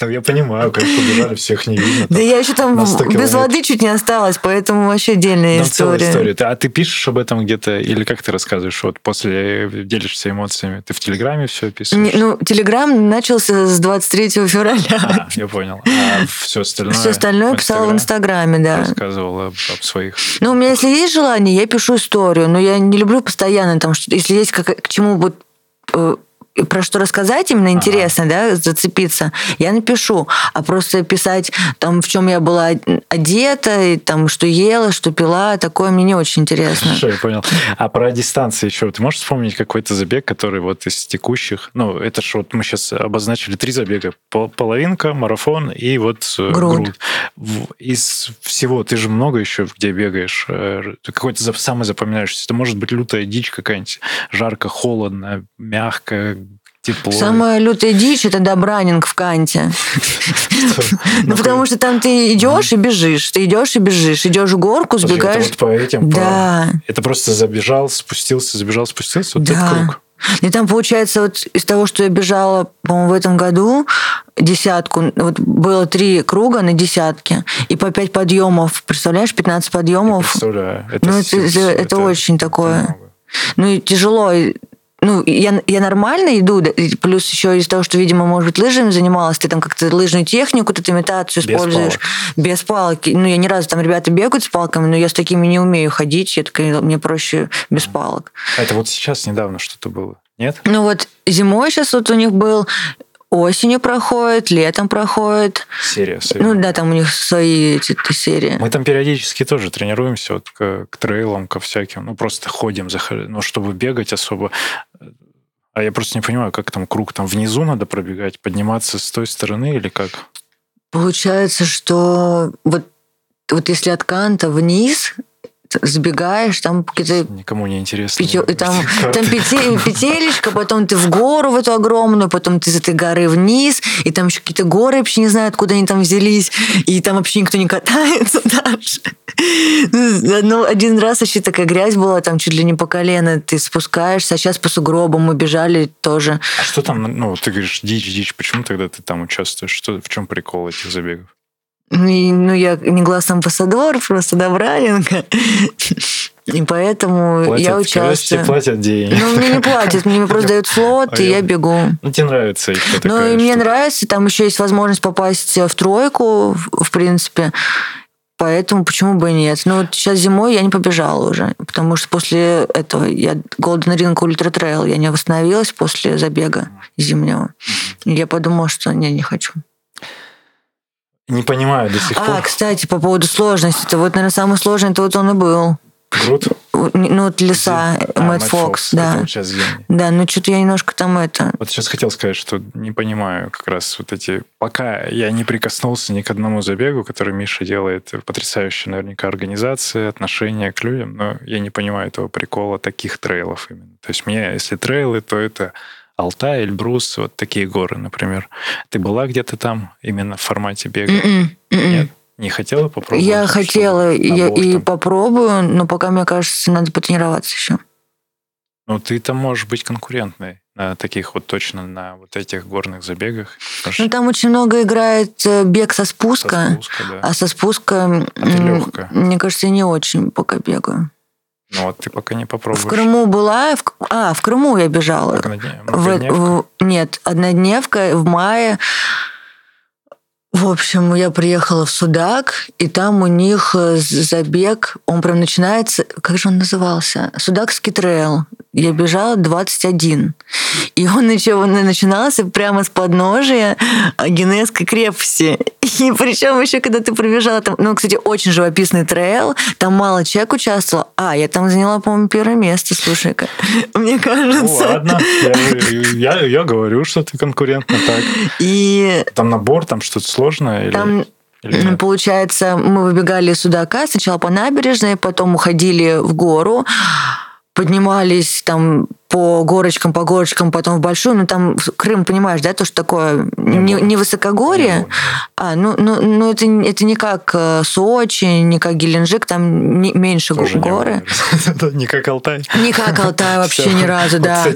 Там я понимаю, конечно, убежали, всех не видно. Да я еще там на 100 без воды чуть не осталась, поэтому вообще отдельная Там целая история. история. А ты пишешь об этом где-то, или как ты рассказываешь? Вот после делишься эмоциями. Ты в Телеграме все? Не- Ну, Телеграм начался с 23 февраля. А, я понял. А все остальное? Все остальное писала в Инстаграме, да. Рассказывала об, об своих. Ну, у меня, если есть желание, я пишу историю, но я не люблю постоянно там, что, если есть как, к чему вот э, про что рассказать именно интересно, да, зацепиться, я напишу. А просто писать там, в чем я была одета, и там, что ела, что пила, такое мне не очень интересно. Хорошо, я понял. А про дистанции еще. Ты можешь вспомнить какой-то забег, который вот из текущих... Ну, это ж вот мы сейчас обозначили три забега. Пол- Половинка, марафон и вот э, Груд. груд. В- Из всего, ты же много еще где бегаешь. э, Какой-то самый запоминающийся. Это может быть лютая дичь какая-нибудь. Жарко, холодно, мягко, тепло. Самая лютая дичь это добранинг в Канте. Ну, потому что там ты идешь и бежишь, ты идешь и бежишь, идешь в горку, это сбегаешь. по этим, Да. Это просто забежал, спустился, забежал, спустился. Вот это Да. круг. И там получается вот из того, что я бежала, по-моему, в этом году десятку, вот было три круга на десятке и по пять подъемов. Представляешь, 15 Я подъемов. представляю. Ну, это- это- это очень такое. много. Ну и тяжело. И, Ну, я, я нормально иду, плюс еще из-за того, что, видимо, может быть, лыжами занималась, ты там как-то лыжную технику, ты имитацию Без используешь. палок. Без палки. Ну, я ни разу там ребята бегают с палками, но я с такими не умею ходить. Я такая, мне проще без палок. А Это вот сейчас недавно что-то было, нет? Ну вот зимой сейчас вот у них был, осенью проходит, летом проходит. Серия. Ну да, там у них свои эти серии. Мы там периодически тоже тренируемся вот к, к трейлам, ко всяким. Ну, просто ходим, заход- ну, чтобы бегать особо. А я просто не понимаю, как там круг там внизу надо пробегать, подниматься с той стороны или как? Получается, что вот, вот если от канта вниз сбегаешь, там какие-то Никому не интересно. Пятё- и там, там петелечка, потом ты в гору в эту огромную, потом ты из этой горы вниз, и там еще какие-то горы вообще не знаю, откуда они там взялись, и там вообще никто не катается даже. Ну, один раз вообще такая грязь была, там чуть ли не по колено, ты спускаешься, а сейчас по сугробам мы бежали тоже. А что там, ну, ты говоришь, дичь, дичь, почему тогда ты там участвуешь? Что, в чем прикол этих забегов? Ну, и, ну, я негласный амбассадор, просто Добраненко. И поэтому Платят, я когда тебе участвую. платят деньги. Ну, мне не платят, мне просто дают флот, и А я- я бегу. Ну, тебе нравится еще Ну, такая и мне нравится, там еще есть возможность попасть в тройку, в принципе. Поэтому почему бы и нет? Ну, вот сейчас зимой я не побежала уже, потому что после этого я Golden Ring Ultra Trail, я не восстановилась после забега зимнего. И я подумала, что не, не хочу. Не понимаю до сих А, пор. кстати, по поводу сложности, это вот, наверное, самый сложный, это вот он и был. Груд? Ну, вот леса, А, Мэтт Фокс, да. вот сейчас гений. Да, ну что-то я немножко там это... Вот сейчас хотел сказать, что не понимаю как раз вот эти... Пока я не прикоснулся ни к одному забегу, который Миша делает, потрясающая наверняка организация, отношение к людям, но я не понимаю этого прикола таких трейлов именно. То есть мне, если трейлы, то это Алтай, Эльбрус, вот такие горы, например. Ты была где-то там именно в формате бега? М-м, м-м. Нет? Не хотела попробовать? Я хотела, я и попробую, но пока, мне кажется, надо потренироваться еще. Ну, ты там можешь быть конкурентной на таких вот точно на вот этих горных забегах. Ну, там очень много играет э, бег со спуска, со спуска да. а со спуска, а легкая. мне кажется, я не очень пока бегаю. Ну вот ты пока не попробуешь. В Крыму была, в, а, в Крыму я бежала. В, в, нет, однодневка в мае. В общем, я приехала в Судак, и там у них э, забег, он прям начинается, как же он назывался? Судакский трейл. Я бежала 21. И он начинался прямо с подножия Генесской крепости. И причем еще, когда ты пробежала там, ну, кстати, очень живописный трейл, там мало человек участвовал. А, я там заняла, по-моему, первое место, слушай-ка. Мне кажется. Ну, ладно, я, я, я говорю, что ты конкурентно так. И... Там набор, там что-то сложное? Или... Там или Получается, мы выбегали с Судака сначала по набережной, потом уходили в гору, поднимались там по горочкам, по горочкам, потом в большую, ну там Крым, понимаешь, да, то, что такое не, не высокогорье, не а, ну, ну, ну это, это не как э, Сочи, не как Геленджик, там не, меньше Тоже горы. Не как Алтай. Не как Алтай вообще ни разу, да.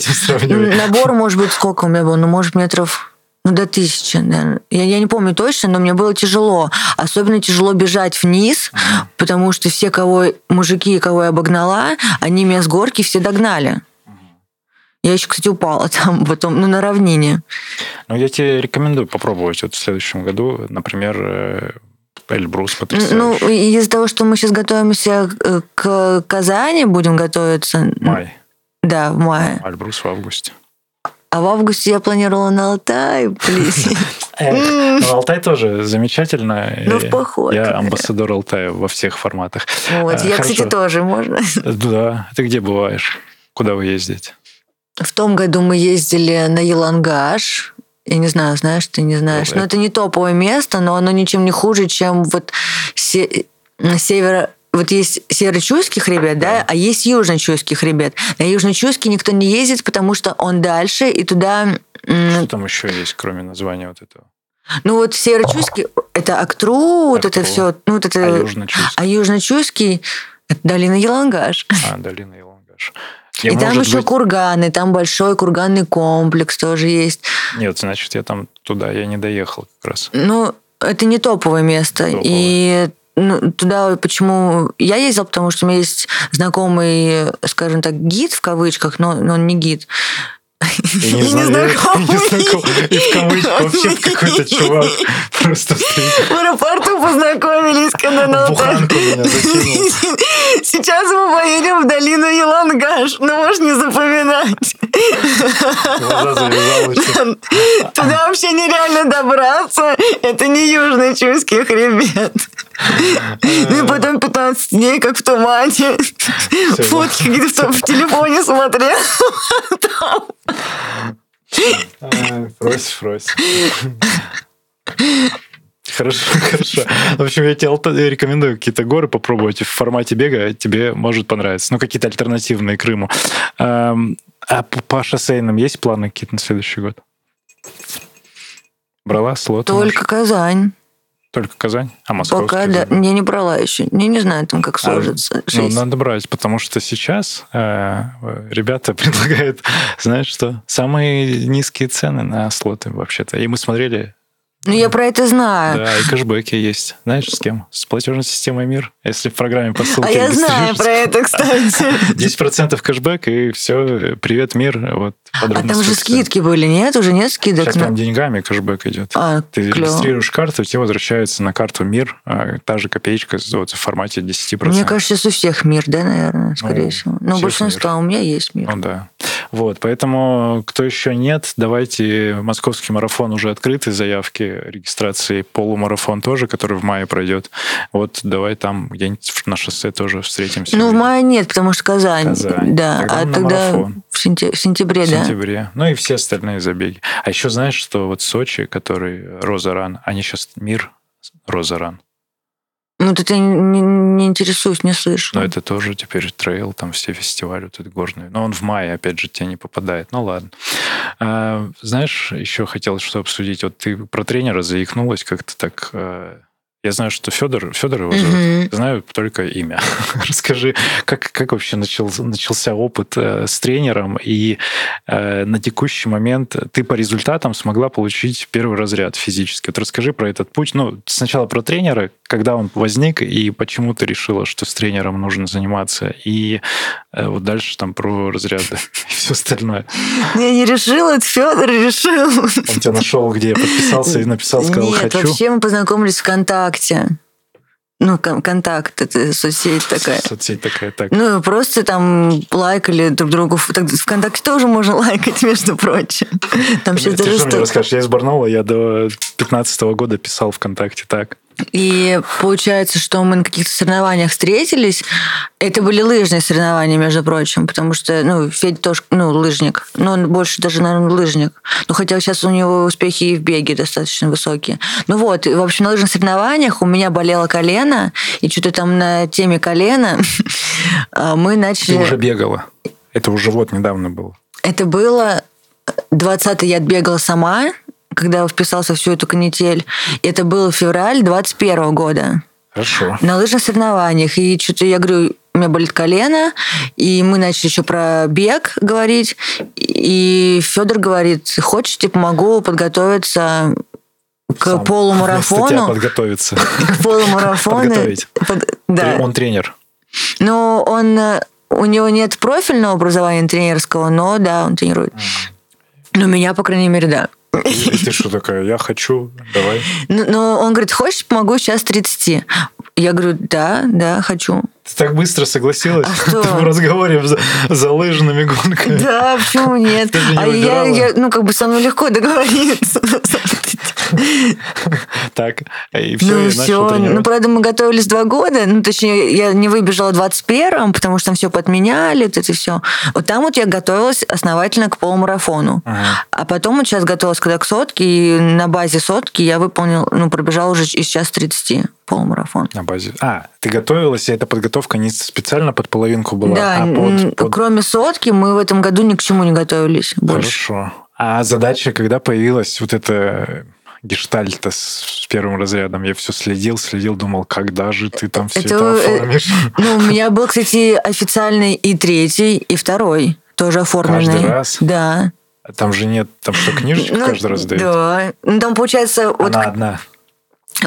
Набор, может быть, сколько у меня был, ну, может, метров ну, до тысячи, наверное. Я, я не помню точно, но мне было тяжело. Особенно тяжело бежать вниз, потому что все, кого мужики, кого я обогнала, они меня с горки все догнали. Я еще, кстати, упала там потом, ну, на равнине. Ну, я тебе рекомендую попробовать вот в следующем году, например, э, Эльбрус потрясающий. Ну, из-за того, что мы сейчас готовимся к Казани, будем готовиться... Май. Да, в мае. Эльбрус в августе. А в августе я планировала на Алтай, Ну, Алтай тоже замечательно. Ну, в поход. Я амбассадор Алтая во всех форматах. Вот, я, кстати, тоже, можно? Да. Ты где бываешь? Куда вы ездите? В том году мы ездили на Елангаш. Я не знаю, знаешь, ты не знаешь. Но это не топовое место, но оно ничем не хуже, чем вот северо вот есть северо-чуйский хребет, да, а есть южно-чуйский хребет. На южно-чуйский никто не ездит, потому что он дальше, и туда... Что там еще есть, кроме названия вот этого? Ну вот северо-чуйский – это Актру, вот это все. Ну, вот это, а южно-чуйский? А южно-чуйский – это долина Елангаш. А, долина Елангаш. Я, и там еще быть... курганы, там большой курганный комплекс тоже есть. Нет, значит, я там туда я не доехал как раз. Ну, это не топовое место. Топовое. И ну, туда почему я ездила, потому что у меня есть знакомый, скажем так, гид в кавычках, но, но он не гид. Я не, знаю, я. И в кавычках вообще какой-то чувак просто. В аэропорту познакомились, когда на. Сейчас мы поедем в долину Елангаш, но можешь не запоминать. Туда вообще нереально добраться. Это не южный Чуйский хребет. Ну и потом 15 дней, как в тумане. Фотки где-то в телефоне смотрел. Фрось, фрось. Хорошо, хорошо. В общем, я тебе рекомендую какие-то горы попробовать в формате бега, тебе может понравиться. Ну, какие-то альтернативные Крыму. А по шоссейным есть планы какие-то на следующий год? Брала слот? Только Казань. Только Казань? А Московский? Пока, да. Я не брала еще. Я не знаю, там как сложится. А, ну, надо брать, потому что сейчас э, ребята предлагают, знаешь что, самые низкие цены на слоты вообще-то. И мы смотрели ну, я про это знаю. Да, и кэшбэки есть. Знаешь, с кем? С платежной системой МИР. Если в программе по ссылке А я знаю про это, кстати. 10% кэшбэк, и все, привет, мир. Вот, а там же скидки были, нет? Уже нет скидок? Сейчас прям деньгами кэшбэк идет. А, Ты клево. регистрируешь карту, тебе возвращается на карту МИР а та же копеечка вот, в формате 10%. Мне кажется, сейчас у всех МИР, да, наверное, скорее ну, всего. Ну, большинство, мир. у меня есть МИР. Ну, да. Вот, поэтому, кто еще нет, давайте, московский марафон уже открыты, заявки регистрации, полумарафон тоже, который в мае пройдет. Вот, давай там где-нибудь на шоссе тоже встретимся. Ну, в мае нет, потому что Казань. Казань. Да, тогда а тогда марафон. в сентябре, в да. В сентябре. Ну и все остальные забеги. А еще знаешь, что вот Сочи, который Роза они сейчас мир Роза ну, это я не, не интересуюсь, не слышу. Но это тоже теперь трейл, там все фестивали вот этот горные. Но он в мае, опять же, тебе не попадает. Ну, ладно. А, знаешь, еще хотел что обсудить. Вот ты про тренера заикнулась как-то так... Я знаю, что Федор, Федор его зовут. Угу. Знаю только имя. Расскажи, как, как вообще начал, начался опыт э, с тренером, и э, на текущий момент ты по результатам смогла получить первый разряд физически. Вот расскажи про этот путь. Ну, сначала про тренера, когда он возник, и почему ты решила, что с тренером нужно заниматься, и вот дальше там про разряды и все остальное. Я не решила, это Федор решил. Он тебя нашел, где я подписался и написал, сказал, Нет, хочу. вообще мы познакомились ВКонтакте. Ну, контакт, это соцсеть такая. Соцсеть такая, так. Ну, просто там лайкали друг другу. Так, ВКонтакте тоже можно лайкать, между прочим. Там ты, ты что мне расскажешь? Я из Барнаула, я до 15 года писал ВКонтакте так. И получается, что мы на каких-то соревнованиях встретились. Это были лыжные соревнования, между прочим, потому что, ну, Федя тоже, ну, лыжник. Но он больше даже, наверное, лыжник. Ну, хотя сейчас у него успехи и в беге достаточно высокие. Ну вот, в общем, на лыжных соревнованиях у меня болело колено, и что-то там на теме колена а, мы начали... Ты уже бегала. Это уже вот недавно было. Это было... 20-й я отбегала сама, когда вписался в всю эту канитель. Это был февраль 21 года. Хорошо. На лыжных соревнованиях. И что-то я говорю, у меня болит колено, и мы начали еще про бег говорить. И Федор говорит, хочешь, тебе помогу подготовиться к Сам. полумарафону. Подготовиться. К полумарафону. Под... Да. Он тренер. Ну, он... У него нет профильного образования тренерского, но да, он тренирует. Ну, меня, по крайней мере, да. И ты что такая, я хочу, давай. Ну, ну, он говорит, хочешь, помогу сейчас 30. Я говорю, да, да, хочу. Ты так быстро согласилась а что? в разговоре за, за лыжными гонками. Да, почему нет? а я, я, ну, как бы со мной легко договориться. Так, и все, ну, все. Ну, правда, мы готовились два года. Ну, точнее, я не выбежала в 21-м, потому что там все подменяли, это все. Вот там вот я готовилась основательно к полумарафону. Ага. А потом вот сейчас готовилась когда к сотке, и на базе сотки я выполнил, ну, пробежала уже из час 30 полумарафон. На базе. А, ты готовилась, и эта подготовка не специально под половинку была, да, а под, под... кроме сотки мы в этом году ни к чему не готовились больше. Хорошо. А задача, когда появилась вот эта гештальта с первым разрядом. Я все следил, следил, думал, когда же ты там все это, это э, оформишь? Ну, у меня был, кстати, официальный и третий, и второй тоже оформленный. Каждый раз? Да. А там же нет, там что, книжечку ну, каждый раз дают? Да. Ну, там, получается... Она вот, одна.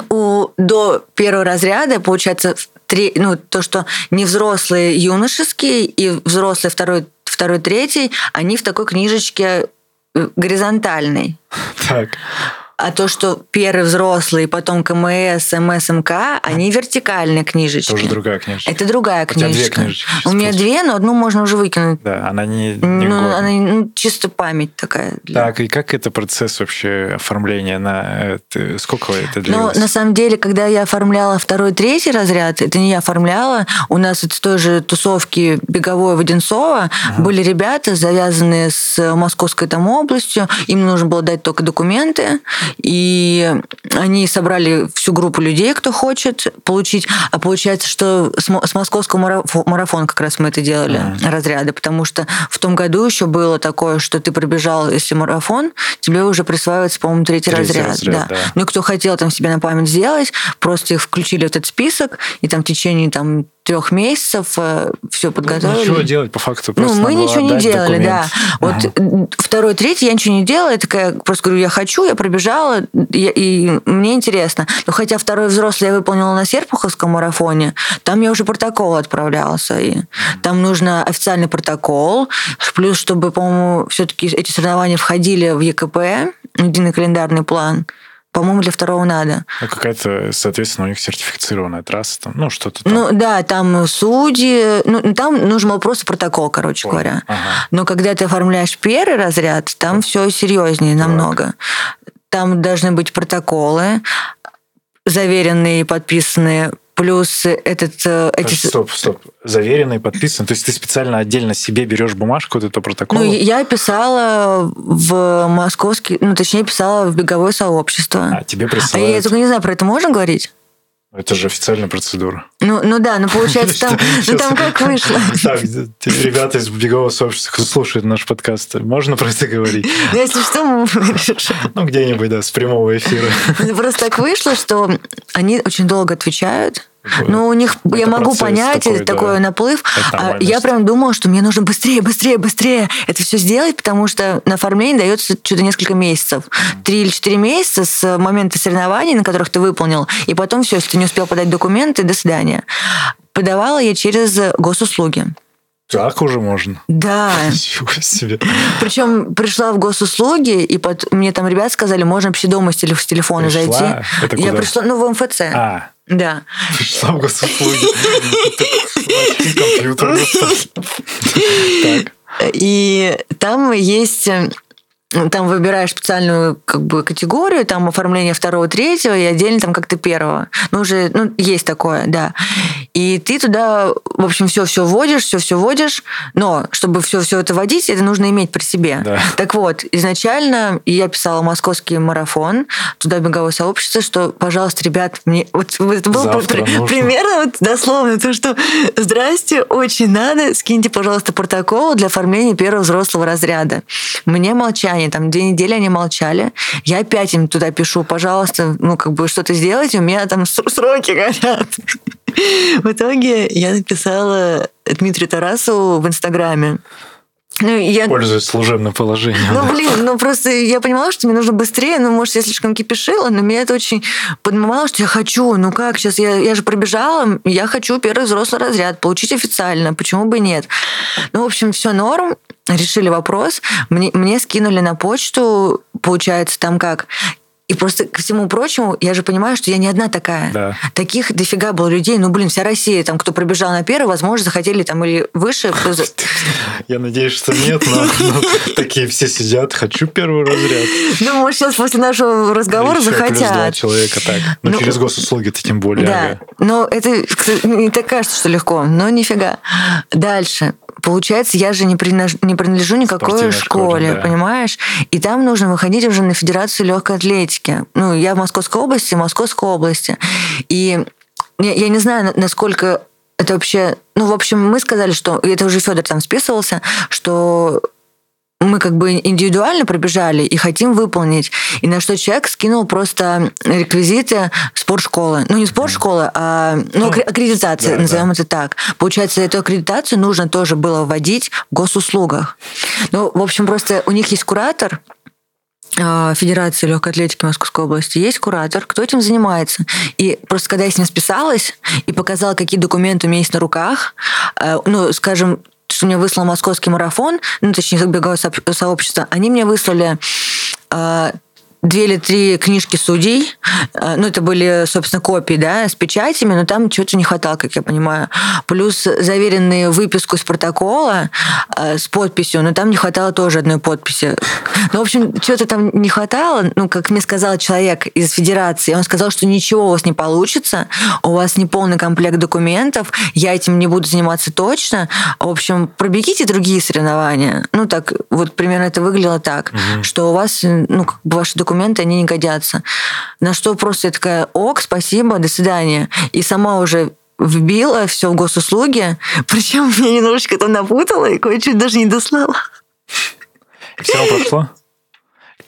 У, до первого разряда, получается, три, ну, то, что не взрослые юношеские и взрослые второй, второй, третий, они в такой книжечке э, горизонтальной. Так. А то, что первый взрослый, потом КМС, МСМК, они вертикальные книжечки. Тоже другая книжечка. Это другая книжечка. У тебя две книжечки. У меня две, но одну можно уже выкинуть. Да, она не, не ну, она ну, чисто память такая. Для... Так, и как это процесс вообще оформления на это, сколько это длилось? Ну, на самом деле, когда я оформляла второй, третий разряд, это не я оформляла, у нас это той же тусовки беговой Воденцова ага. были ребята, завязанные с московской там областью, им нужно было дать только документы, и они собрали всю группу людей, кто хочет получить. А получается, что с московского марафона как раз мы это делали, mm-hmm. разряды, потому что в том году еще было такое, что ты пробежал, если марафон, тебе уже присваивается, по-моему, третий, третий разряд. разряд да. Да. Ну кто хотел там себе на память сделать, просто их включили в этот список, и там в течение там трех месяцев э, все подготовили. Ничего делать по факту. Ну, мы ничего не делали, документ. да. Вот ага. второй, третий я ничего не делала. Я такая просто говорю, я хочу, я пробежала, я, и мне интересно. Но хотя второй взрослый я выполнила на Серпуховском марафоне, там я уже протокол отправляла свои. Там нужно официальный протокол, плюс, чтобы, по-моему, все-таки эти соревнования входили в ЕКП, единый календарный план. По-моему, для второго надо. Ну, какая-то, соответственно, у них сертифицированная трасса, там, ну, что-то там. Ну, да, там судьи, ну, там нужен просто протокол, короче Ой, говоря. Ага. Но когда ты оформляешь первый разряд, там да. все серьезнее так. намного. Там должны быть протоколы, заверенные и подписанные плюс этот... Э, эти... Стоп, стоп. Заверенный, подписан. То есть ты специально отдельно себе берешь бумажку вот этого протокола? Ну, я писала в московский, ну, точнее, писала в беговое сообщество. А, тебе присылают... А я только не знаю, про это можно говорить? Это же официальная процедура. Ну, ну да, ну получается, там, ну, там как вышло. Так, ребята из бегового сообщества, кто слушает наш подкаст, можно про это говорить? Ну, если что, мы Ну, где-нибудь, да, с прямого эфира. Просто так вышло, что они очень долго отвечают, ну, у них, я могу понять, такой, такой да. наплыв. А я прям думала, что мне нужно быстрее, быстрее, быстрее это все сделать, потому что на оформление дается что-то несколько месяцев. Три или четыре месяца с момента соревнований, на которых ты выполнил, и потом все, если ты не успел подать документы, до свидания. Подавала я через госуслуги. Так уже можно. Да. себе. Причем пришла в госуслуги, и под... мне там ребят сказали, можно вообще дома с телефона пришла? зайти. Это куда? Я пришла, ну, в МФЦ. А. Да. В госуслуги. Компьютер. И там есть там выбираешь специальную как бы категорию, там оформление второго, третьего и отдельно там как-то первого. Ну, уже, ну, есть такое, да. И ты туда, в общем, все-все вводишь, все-все вводишь, но чтобы все-все это вводить, это нужно иметь при себе. Да. Так вот, изначально я писала московский марафон, туда беговое сообщество, что, пожалуйста, ребят, мне... Вот, это было Завтра при, примерно вот дословно то, что «Здрасте, очень надо, скиньте, пожалуйста, протокол для оформления первого взрослого разряда». Мне молчание там две недели они молчали. Я опять им туда пишу, пожалуйста, ну, как бы что-то сделайте, у меня там сроки горят. В итоге я написала Дмитрию Тарасову в Инстаграме. Ну, я... Пользуясь служебным положением. Ну, блин, ну просто я понимала, что мне нужно быстрее, ну, может, я слишком кипишила, но меня это очень поднимало, что я хочу, ну как, сейчас я, я же пробежала, я хочу первый взрослый разряд, получить официально, почему бы нет? Ну, в общем, все норм, решили вопрос, мне, мне скинули на почту, получается, там как, и просто ко всему прочему, я же понимаю, что я не одна такая. Да. Таких дофига было людей. Ну, блин, вся Россия, там, кто пробежал на первый, возможно, захотели там или выше. Я надеюсь, что нет, но, но такие все сидят, хочу первый разряд. Ну, может, сейчас после нашего разговора захотят. Человека так. Но ну, через госуслуги-то тем более. Да, ага. но это не так кажется, что легко, но нифига. Дальше получается, я же не, принаж... не принадлежу никакой школе, школе да. понимаешь? И там нужно выходить уже на Федерацию легкой атлетики. Ну, я в Московской области, Московской области. И я, я не знаю, насколько это вообще... Ну, в общем, мы сказали, что... Это уже Федор там списывался, что мы как бы индивидуально пробежали и хотим выполнить. И на что человек скинул просто реквизиты спортшколы. Ну, не спортшколы, а ну, аккредитация, да, назовем да. это так. Получается, эту аккредитацию нужно тоже было вводить в госуслугах. Ну, в общем, просто у них есть куратор, а, Федерации легкой атлетики Московской области есть куратор, кто этим занимается. И просто когда я с ним списалась и показала, какие документы у меня есть на руках, э, ну, скажем, что мне выслал московский марафон, ну, точнее, беговое сообщество, они мне выслали э, две или три книжки судей. Э, ну, это были, собственно, копии, да, с печатями, но там чего-то не хватало, как я понимаю. Плюс заверенные выписку из протокола э, с подписью, но там не хватало тоже одной подписи. Ну, в общем, чего-то там не хватало. Ну, как мне сказал человек из Федерации, он сказал, что ничего у вас не получится, у вас не полный комплект документов, я этим не буду заниматься точно. В общем, пробегите другие соревнования. Ну, так, вот примерно это выглядело так, угу. что у вас, ну, как бы ваши документы документы, они не годятся. На что просто я такая, ок, спасибо, до свидания. И сама уже вбила все в госуслуги, причем меня немножечко там напутала и кое-что даже не дослала. Все равно прошло?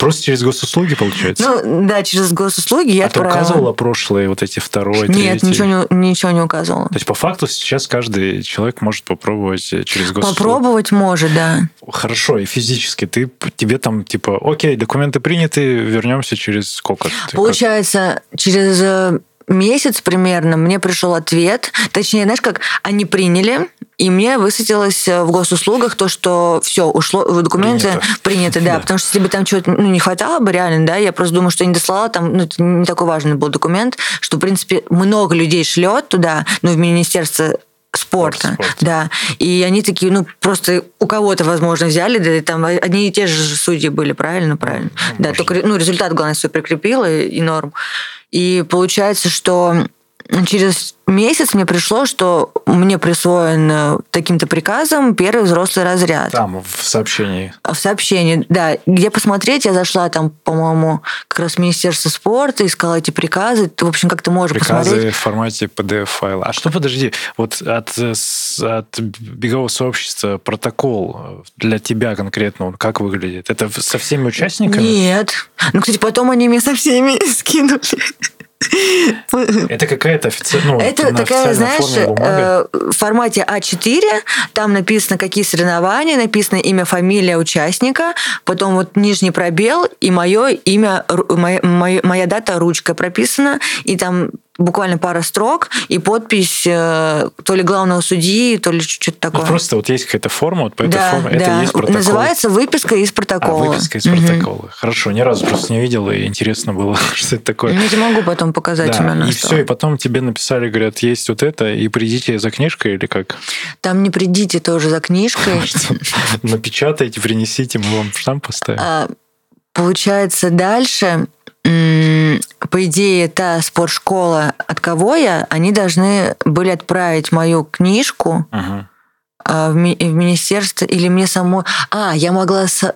Просто через госуслуги, получается? Ну, да, через госуслуги я а отправила. ты указывала прошлые вот эти второй, Нет, ничего не, ничего не указывала. То есть, по факту, сейчас каждый человек может попробовать через госуслуги? Попробовать может, да. Хорошо, и физически ты, тебе там, типа, окей, документы приняты, вернемся через сколько? Получается, через э, месяц примерно мне пришел ответ. Точнее, знаешь, как они приняли, и мне высветилось э, в госуслугах то, что все, ушло в документы принято, принято да, да, потому что если бы там чего-то ну, не хватало бы реально, да, я просто думаю, что не дослала, там ну, это не такой важный был документ, что, в принципе, много людей шлет туда, ну, в Министерство спорта, Спорт. да. И они такие, ну, просто у кого-то, возможно, взяли, да, там одни и те же судьи были, правильно, правильно. Ну, да, может. только, ну, результат, главное, все прикрепило, и, и норм. И получается, что через месяц мне пришло, что мне присвоен таким-то приказом первый взрослый разряд. Там, в сообщении. В сообщении, да. Где посмотреть, я зашла там, по-моему, как раз в Министерство спорта, искала эти приказы. В общем, как ты можешь Приказы посмотреть. в формате PDF-файла. А что, подожди, вот от, от бегового сообщества протокол для тебя конкретно, он как выглядит? Это со всеми участниками? Нет. Ну, кстати, потом они мне со всеми скинули. Это какая-то официальная, ну, Это такая, знаешь, э, в формате А4, там написано, какие соревнования, написано имя, фамилия участника, потом вот нижний пробел и мое имя, моя, моя- дата ручкой прописана, и там буквально пара строк и подпись э, то ли главного судьи, то ли что-то Ну, такое. просто вот есть какая-то форма, вот по этой да, форме, это да. и есть протокол. Называется выписка из А, протокола. выписка из Мгм. протокола. Хорошо, ни разу просто не видел, и интересно было, что это такое. Ну, Я тебе могу потом показать Да, именно. и что. все, и потом тебе написали, говорят, есть вот это, и придите за книжкой или как? Там не придите тоже за книжкой. Напечатайте, принесите, мы вам штамп поставим. А, Получается, дальше, по идее, та спортшкола, от кого я, они должны были отправить мою книжку а, в, ми- в министерство или мне само... А, я могла со-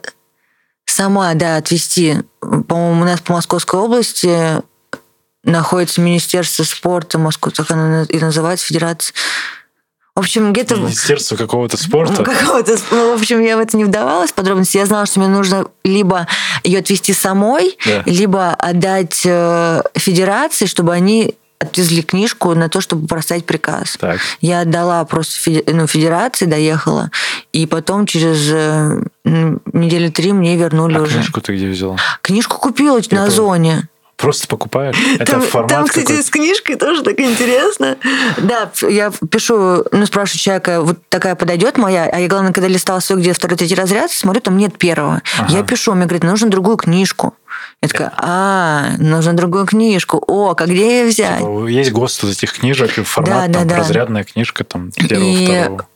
сама, да, отвезти. По-моему, у нас по Московской области находится Министерство спорта Москвы, так оно и называется, Федерация. В общем, где-то... Министерство какого-то спорта. какого-то, ну, в общем, я в это не вдавалась в подробности. Я знала, что мне нужно либо ее отвезти самой, Да. либо отдать э, федерации, чтобы они отвезли книжку на то, чтобы проставить приказ. Так. Я отдала просто ну, федерации, доехала, и потом через э, м, недели три мне вернули А уже. книжку ты где взяла? Книжку купила на Это- зоне. Просто покупаешь? Это Там, формат там, кстати, какой-то? с книжкой тоже так интересно. Да, я пишу, ну, спрашиваю человека, вот такая подойдет моя, а я, главное, когда листала свой, где второй, третий разряд, смотрю, там нет первого. Ага. Я пишу, мне говорит, нужно другую книжку. Я такая, а, нужно другую книжку. О, как где ее взять? Типа, Есть ГОСТ вот этих книжек, и формат, Да, там, да, да. разрядная книжка, там, первого, И- второго.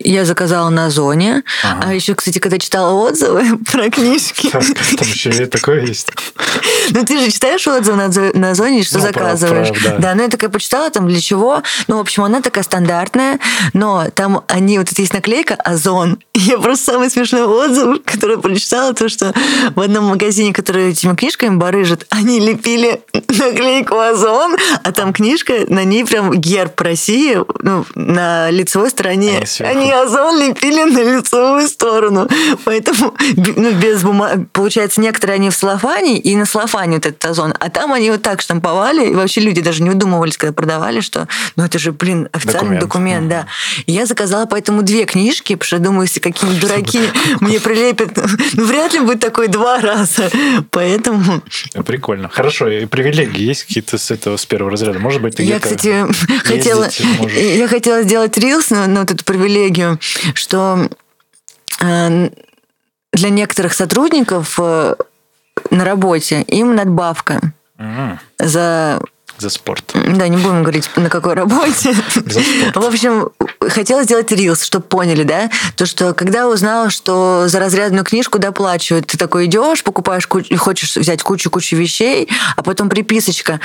Я заказала на зоне. Ага. А еще, кстати, когда читала отзывы про книжки, Там еще и такое есть. Ну, ты же читаешь отзывы на, зо- на зоне, что Ну, заказываешь. да. да. ну я такая почитала, там для чего. Ну, в общем, она такая стандартная, но там они, вот тут есть наклейка «Озон». Я просто самый смешной отзыв, который прочитала, то, что в одном магазине, который этими книжками барыжит, они лепили наклейку «Озон», а там книжка, на ней прям герб России ну, на лицевой стороне. Они озон лепили на лицевую сторону. Поэтому ну, без бумаги. Получается, некоторые они в целлофане, и на целлофане вот этот озон. А там они вот так штамповали, и вообще люди даже не выдумывались, когда продавали, что ну это же, блин, официальный Документ. документ, да. И я заказала поэтому две книжки, потому что я думаю, если какие-нибудь дураки мне прилепят, ну вряд ли будет такой два раза. Поэтому Прикольно. Хорошо, и привилегии есть какие-то с этого, с первого разряда? Может быть, ты я, кстати, хотела, я хотела сделать рилс на, на вот эту привилегию, что э, для некоторых сотрудников э, на работе им надбавка Мгм. за За спорт. да, не будем говорить, на какой работе. За спорт. В общем, хотела сделать рилс, чтобы поняли, да? То, что когда узнала, что за разрядную книжку доплачивают, ты такой идешь, покупаешь, кучу- хочешь взять кучу-кучу вещей, а потом приписочка.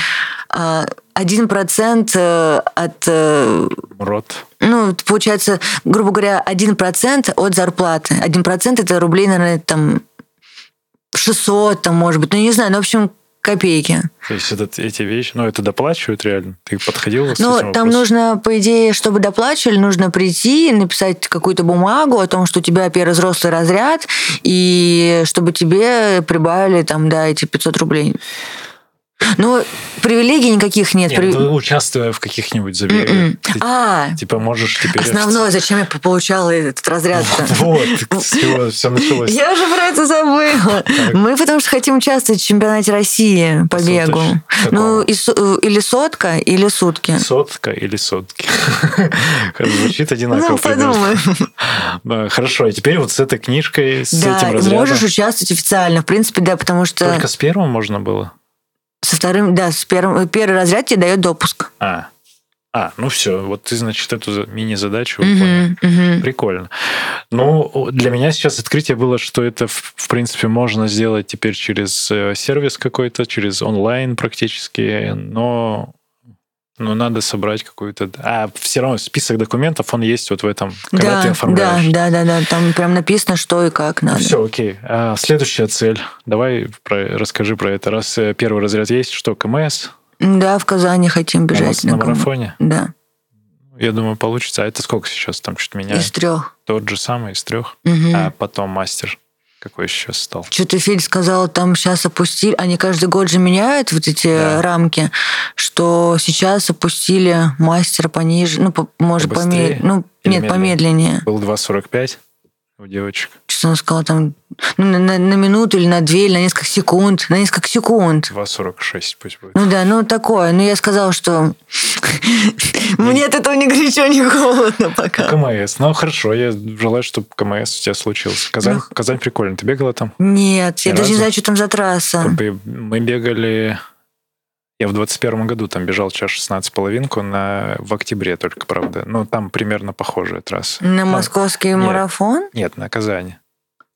а, Один процент э, от э, Рот. ну, получается, грубо говоря, один процент от зарплаты. Один процент это рублей, наверное, там 600, там, может быть, ну, не знаю, ну, в общем, копейки. То есть это, эти вещи, ну, это доплачивают реально? Ты подходил Ну, там вопросом? нужно, по идее, чтобы доплачивали, нужно прийти, написать какую-то бумагу о том, что у тебя первый взрослый разряд, и чтобы тебе прибавили там, да, эти 500 рублей. Ну, привилегий никаких нет. Нет, При- ну, участвуя в каких-нибудь забегах, М-м. ты, А, типа, можешь теперь... основное, зачем я получала этот разряд Вот, все началось. Я уже про это забыла. Мы потому что хотим участвовать в чемпионате России по бегу. Ну, су- или сотка, или сутки. Сотка или сотки? Звучит одинаково. Ну. Да, Хорошо, и теперь вот с этой книжкой, с этим разрядом... можешь участвовать официально. В принципе, да, потому что Только с первым можно было? Со вторым, да, с первым, первый разряд тебе дает допуск. А, а ну все, вот ты, значит, эту за- мини-задачу выполнил. Мгм, мгм. Прикольно. Ну, для меня сейчас открытие было, что это, в в принципе, можно сделать теперь через э, сервис какой-то, через онлайн практически, но Ну, надо собрать какую-то... А все равно список документов, он есть вот в этом, когда да, ты оформляешь. Да, да, да, да. Там прям написано, что и как надо. Все, окей. А, следующая цель. Давай про, расскажи про это. Раз э, первый разряд есть, что, КМС? Да, в Казани хотим бежать. На, на марафоне? Да. Я думаю, получится. А это сколько сейчас там что-то меняет? Из трех. Тот же самый, из трех? Угу. А потом мастер какой сейчас стал? Что-то Филь сказал, там сейчас опустили, они каждый год же меняют вот эти да. рамки, что сейчас опустили мастера пониже, ну, по, может, помедленнее. Ну, нет, помедленнее. Был 2,45 у девочек. Что он сказал там, ну, на, на, на минуту или на две, или на несколько секунд, на несколько секунд. 2,46 пусть будет. Ну да, ну такое. Но я сказала, что мне от этого ни горячо, ни холодно пока. КМС. Ну, хорошо, я желаю, чтобы КМС у тебя случился. Казань, ну, Казань прикольно. Ты бегала там? Нет, я даже не знаю, что там за трасса. Мы бегали... Я в 21 году там бежал час 16 половинку на, в октябре только, правда. Ну, там примерно похожая трасса. На московский нет, марафон? Нет, на Казани.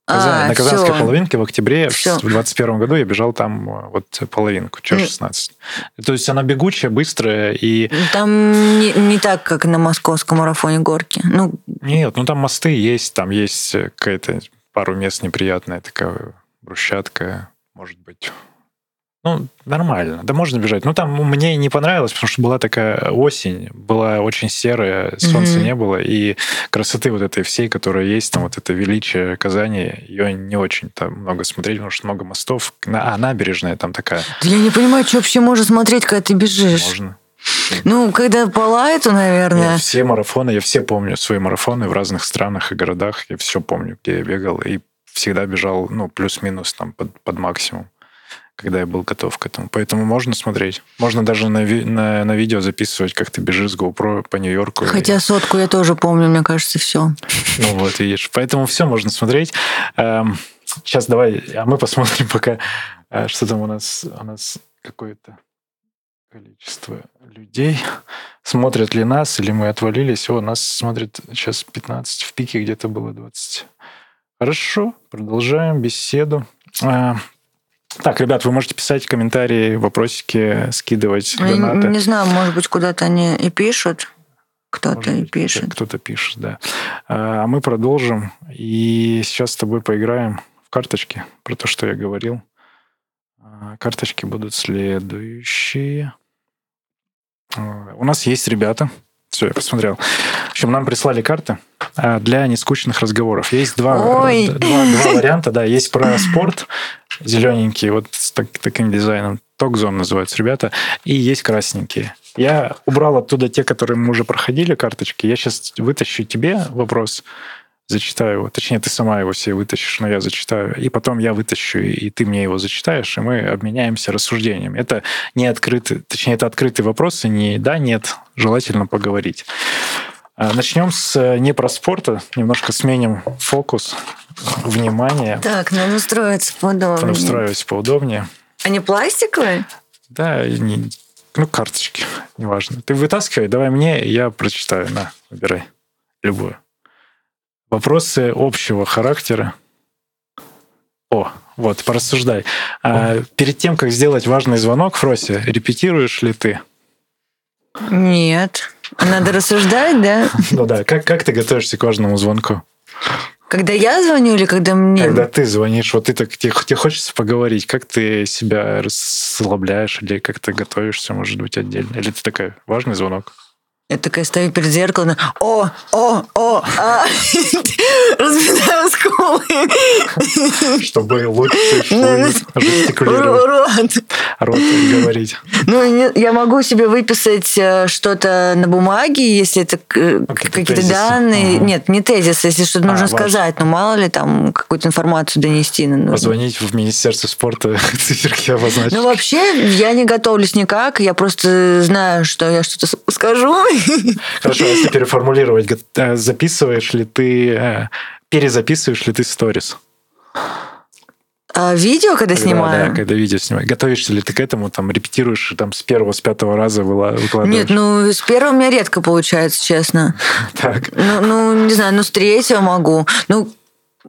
Казань, а, на Казанской все. половинке в октябре все. в 21 году я бежал там э, вот половинку, час 16. Mm. То есть она бегучая, быстрая и... Там не, не так, как на московском марафоне горки. Ну... Нет, ну там мосты есть, там есть какая-то пару мест неприятная такая брусчатка, может быть. Ну, нормально. Да можно бежать. Ну, там мне не понравилось, потому что была такая осень, была очень серая, солнца mm-hmm. не было, и красоты вот этой всей, которая есть, там вот это величие Казани, ее не очень там много смотреть, потому что много мостов. А, набережная там такая. Да я не понимаю, что вообще можно смотреть, когда ты бежишь. Можно. Ну, когда по лайту, наверное. Я все марафоны, я все помню свои марафоны в разных странах и городах. Я все помню, где я бегал. И всегда бежал, ну, плюс-минус там под, под максимум когда я был готов к этому. Поэтому можно смотреть. Можно даже на, ви- на, на видео записывать, как ты бежишь с GoPro по Нью-Йорку. Хотя и... сотку я тоже помню, мне кажется, все. Ну вот, видишь. Поэтому все можно смотреть. Сейчас эм, давай, а мы посмотрим пока, э, что там у нас, у нас какое-то количество людей. Смотрят ли нас, или мы отвалились. О, нас смотрит сейчас 15, в пике где-то было 20. Хорошо, продолжаем беседу. Так, ребят, вы можете писать комментарии, вопросики, скидывать донаты. Не, знаю, может быть, куда-то они и пишут. Кто-то и пишет. Кто-то пишет, да. А мы продолжим. И сейчас с тобой поиграем в карточки, про то, что я говорил. А, карточки будут следующие. А, у нас есть ребята. Все, я посмотрел. В общем, нам прислали карты а, для нескучных разговоров. Есть два, два, два варианта, да. Есть про спорт зелененькие, вот с так, таким дизайном. Токзон называются ребята. И есть красненькие. Я убрал оттуда те, которые мы уже проходили, карточки. Я сейчас вытащу тебе вопрос, зачитаю его. Точнее, ты сама его себе вытащишь, но я зачитаю. И потом я вытащу, и ты мне его зачитаешь, и мы обменяемся рассуждениями. Это не открытый, точнее, это открытый вопрос, и не да, нет, желательно поговорить. А, начнем с не про спорта, немножко сменим фокус внимания. Так, надо устроиться поудобнее. Устраивайся поудобнее. Они пластиковые? Да, не, ну, карточки, неважно. Ты вытаскивай, давай мне, я прочитаю. На, выбирай любую. Вопросы общего характера. О, вот, порассуждай. А, перед тем, как сделать важный звонок, Фроси, репетируешь ли ты? Нет. Надо рассуждать, да? Ну да. Как, как ты готовишься к важному звонку? Когда я звоню или когда мне? Когда ты звонишь, вот ты так, тебе, тебе хочется поговорить, как ты себя расслабляешь или как ты готовишься, может быть, отдельно? Или ты такой, важный звонок? Я такая стою перед зеркалом, о, о, о, а, разминаю скулы. Чтобы лучше ну, жестикулировать. Рот. Говорить. Ну, я могу себе выписать э, что-то на бумаге, если это э, какие-то данные. Нет, не тезис, если что-то а, нужно сказать, но мало ли там какую-то информацию донести. Позвонить в Министерство спорта, циферки обозначить. Ну, вообще, я не готовлюсь никак, я просто знаю, что я что-то скажу, Хорошо, а если переформулировать, э, записываешь ли ты, э, перезаписываешь ли ты сторис? А видео, когда, когда снимаю? Да, когда видео снимаю. Готовишься ли ты к этому, там, репетируешь там с первого, с пятого раза выкладываешь? Нет, ну, с первого у меня редко получается, честно. Так. Ну, ну, не знаю, ну, с третьего могу. Ну,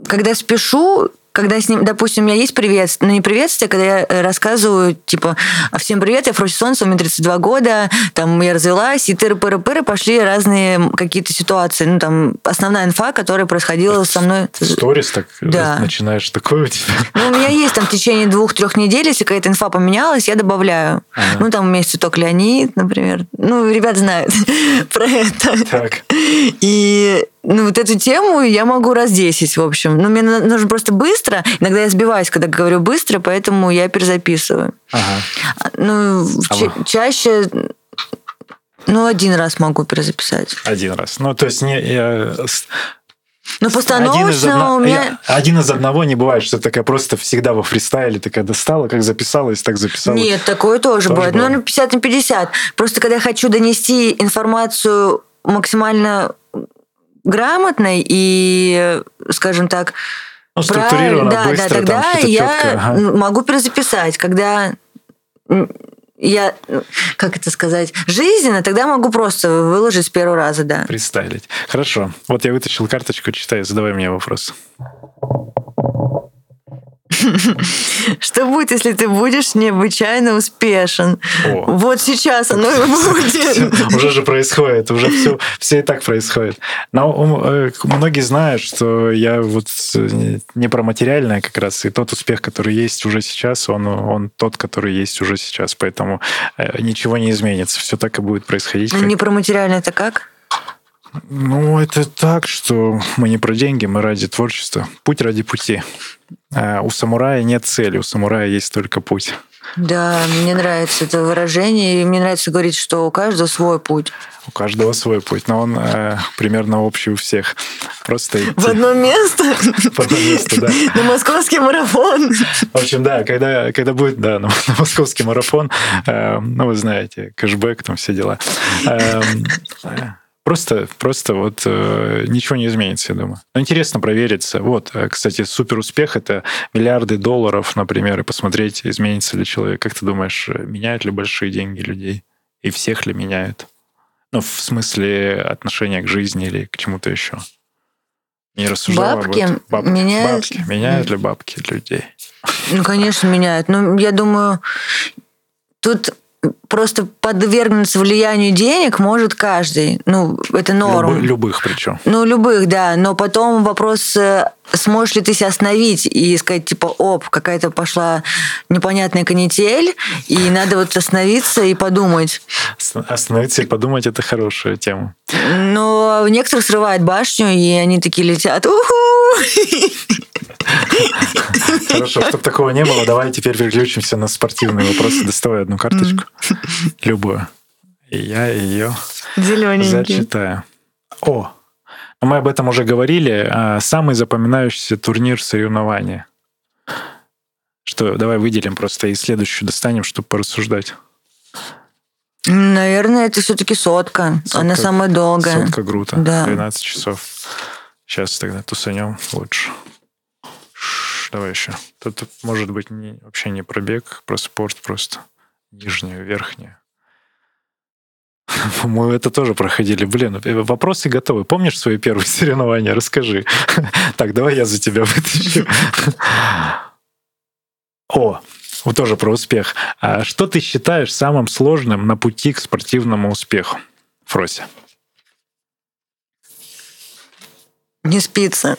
когда спешу, когда с ним, допустим, у меня есть приветствие, ну не приветствие, а когда я э, рассказываю, типа, «А всем привет, я Фроси Солнце, мне 32 года, там я развелась, и тыры-пыры-пыры пошли разные какие-то ситуации. Ну, там, основная инфа, которая происходила со мной. Сторис так да. начинаешь такое у тебя? Ну, у меня есть там в течение двух-трех недель, если какая-то инфа поменялась, я добавляю. Ага. Ну, там у меня есть цветок Леонид, например. Ну, ребят знают про это. Так. И ну, вот эту тему я могу раз 10, в общем. Ну, мне нужно просто быстро. Иногда я сбиваюсь, когда говорю быстро, поэтому я перезаписываю. Ага. Ну, ага. чаще ну, один раз могу перезаписать. Один раз. Ну, то есть не... Я... Ну, постановочно один из, одно... у меня... один из одного не бывает, что такая просто всегда во фристайле такая достала, как записалась, так записала. Нет, такое тоже, тоже бывает. Ну, ну, 50 на 50. Просто когда я хочу донести информацию максимально грамотной и, скажем так, ну, структурированно, да, быстро, да, тогда там, я ага. могу перезаписать, когда я, как это сказать, жизненно, тогда могу просто выложить с первого раза, да. Представить. Хорошо. Вот я вытащил карточку, читай, задавай мне вопрос. Что будет, если ты будешь необычайно успешен? О. Вот сейчас оно и будет. Уже же происходит, уже все, все и так происходит. Но э, многие знают, что я вот э, не про материальное как раз, и тот успех, который есть уже сейчас, он, он тот, который есть уже сейчас, поэтому э, ничего не изменится, все так и будет происходить. Не про материальное это как? Ну, это так, что мы не про деньги, мы ради творчества. Путь ради пути. А у самурая нет цели, у самурая есть только путь. Да, мне нравится это выражение, и мне нравится говорить, что у каждого свой путь. У каждого свой путь, но он э, примерно общий у всех. Просто идти. В одно место? В одно место, да. На московский марафон. В общем, да, когда, когда будет, да, на, на московский марафон, э, ну, вы знаете, кэшбэк, там все дела. Э, Просто, просто вот э, ничего не изменится, я думаю. Но интересно провериться. Вот, э, кстати, супер успех это миллиарды долларов, например, и посмотреть, изменится ли человек. Как ты думаешь, меняют ли большие деньги людей? И всех ли меняют? Ну, в смысле отношения к жизни или к чему-то еще. Не рассуждала бабки об этом. Бабки меняют. Бабки. Меняют ли бабки людей? Ну, конечно, меняют. Ну, я думаю, тут просто подвергнуться влиянию денег может каждый. Ну, это норм. Люб, любых причем. Ну, любых, да. Но потом вопрос, э, сможешь ли ты себя остановить и сказать, типа, оп, какая-то пошла непонятная канитель, и надо вот остановиться и подумать. Остановиться и подумать – это хорошая тема. Но некоторых срывает башню, и они такие летят. Уху! Хорошо, чтобы такого не было, давай теперь переключимся на спортивные вопросы. Доставай одну карточку, любую. И я ее зачитаю. О, мы об этом уже говорили. А, самый запоминающийся турнир соревнования. Что, давай выделим просто и следующую достанем, чтобы порассуждать. Наверное, это все-таки сотка. сотка. Она самая долгая. Сотка грута. Да. 12 часов. Сейчас тогда тусанем лучше давай еще. Тут может быть не, вообще не пробег, про спорт просто. Нижнее, верхнее. Мы это тоже проходили. Блин, э, вопросы готовы. Помнишь свои первые соревнования? Расскажи. Так, давай я за тебя вытащу. О, вот тоже про успех. А что ты считаешь самым сложным на пути к спортивному успеху, Фрося? Не спится.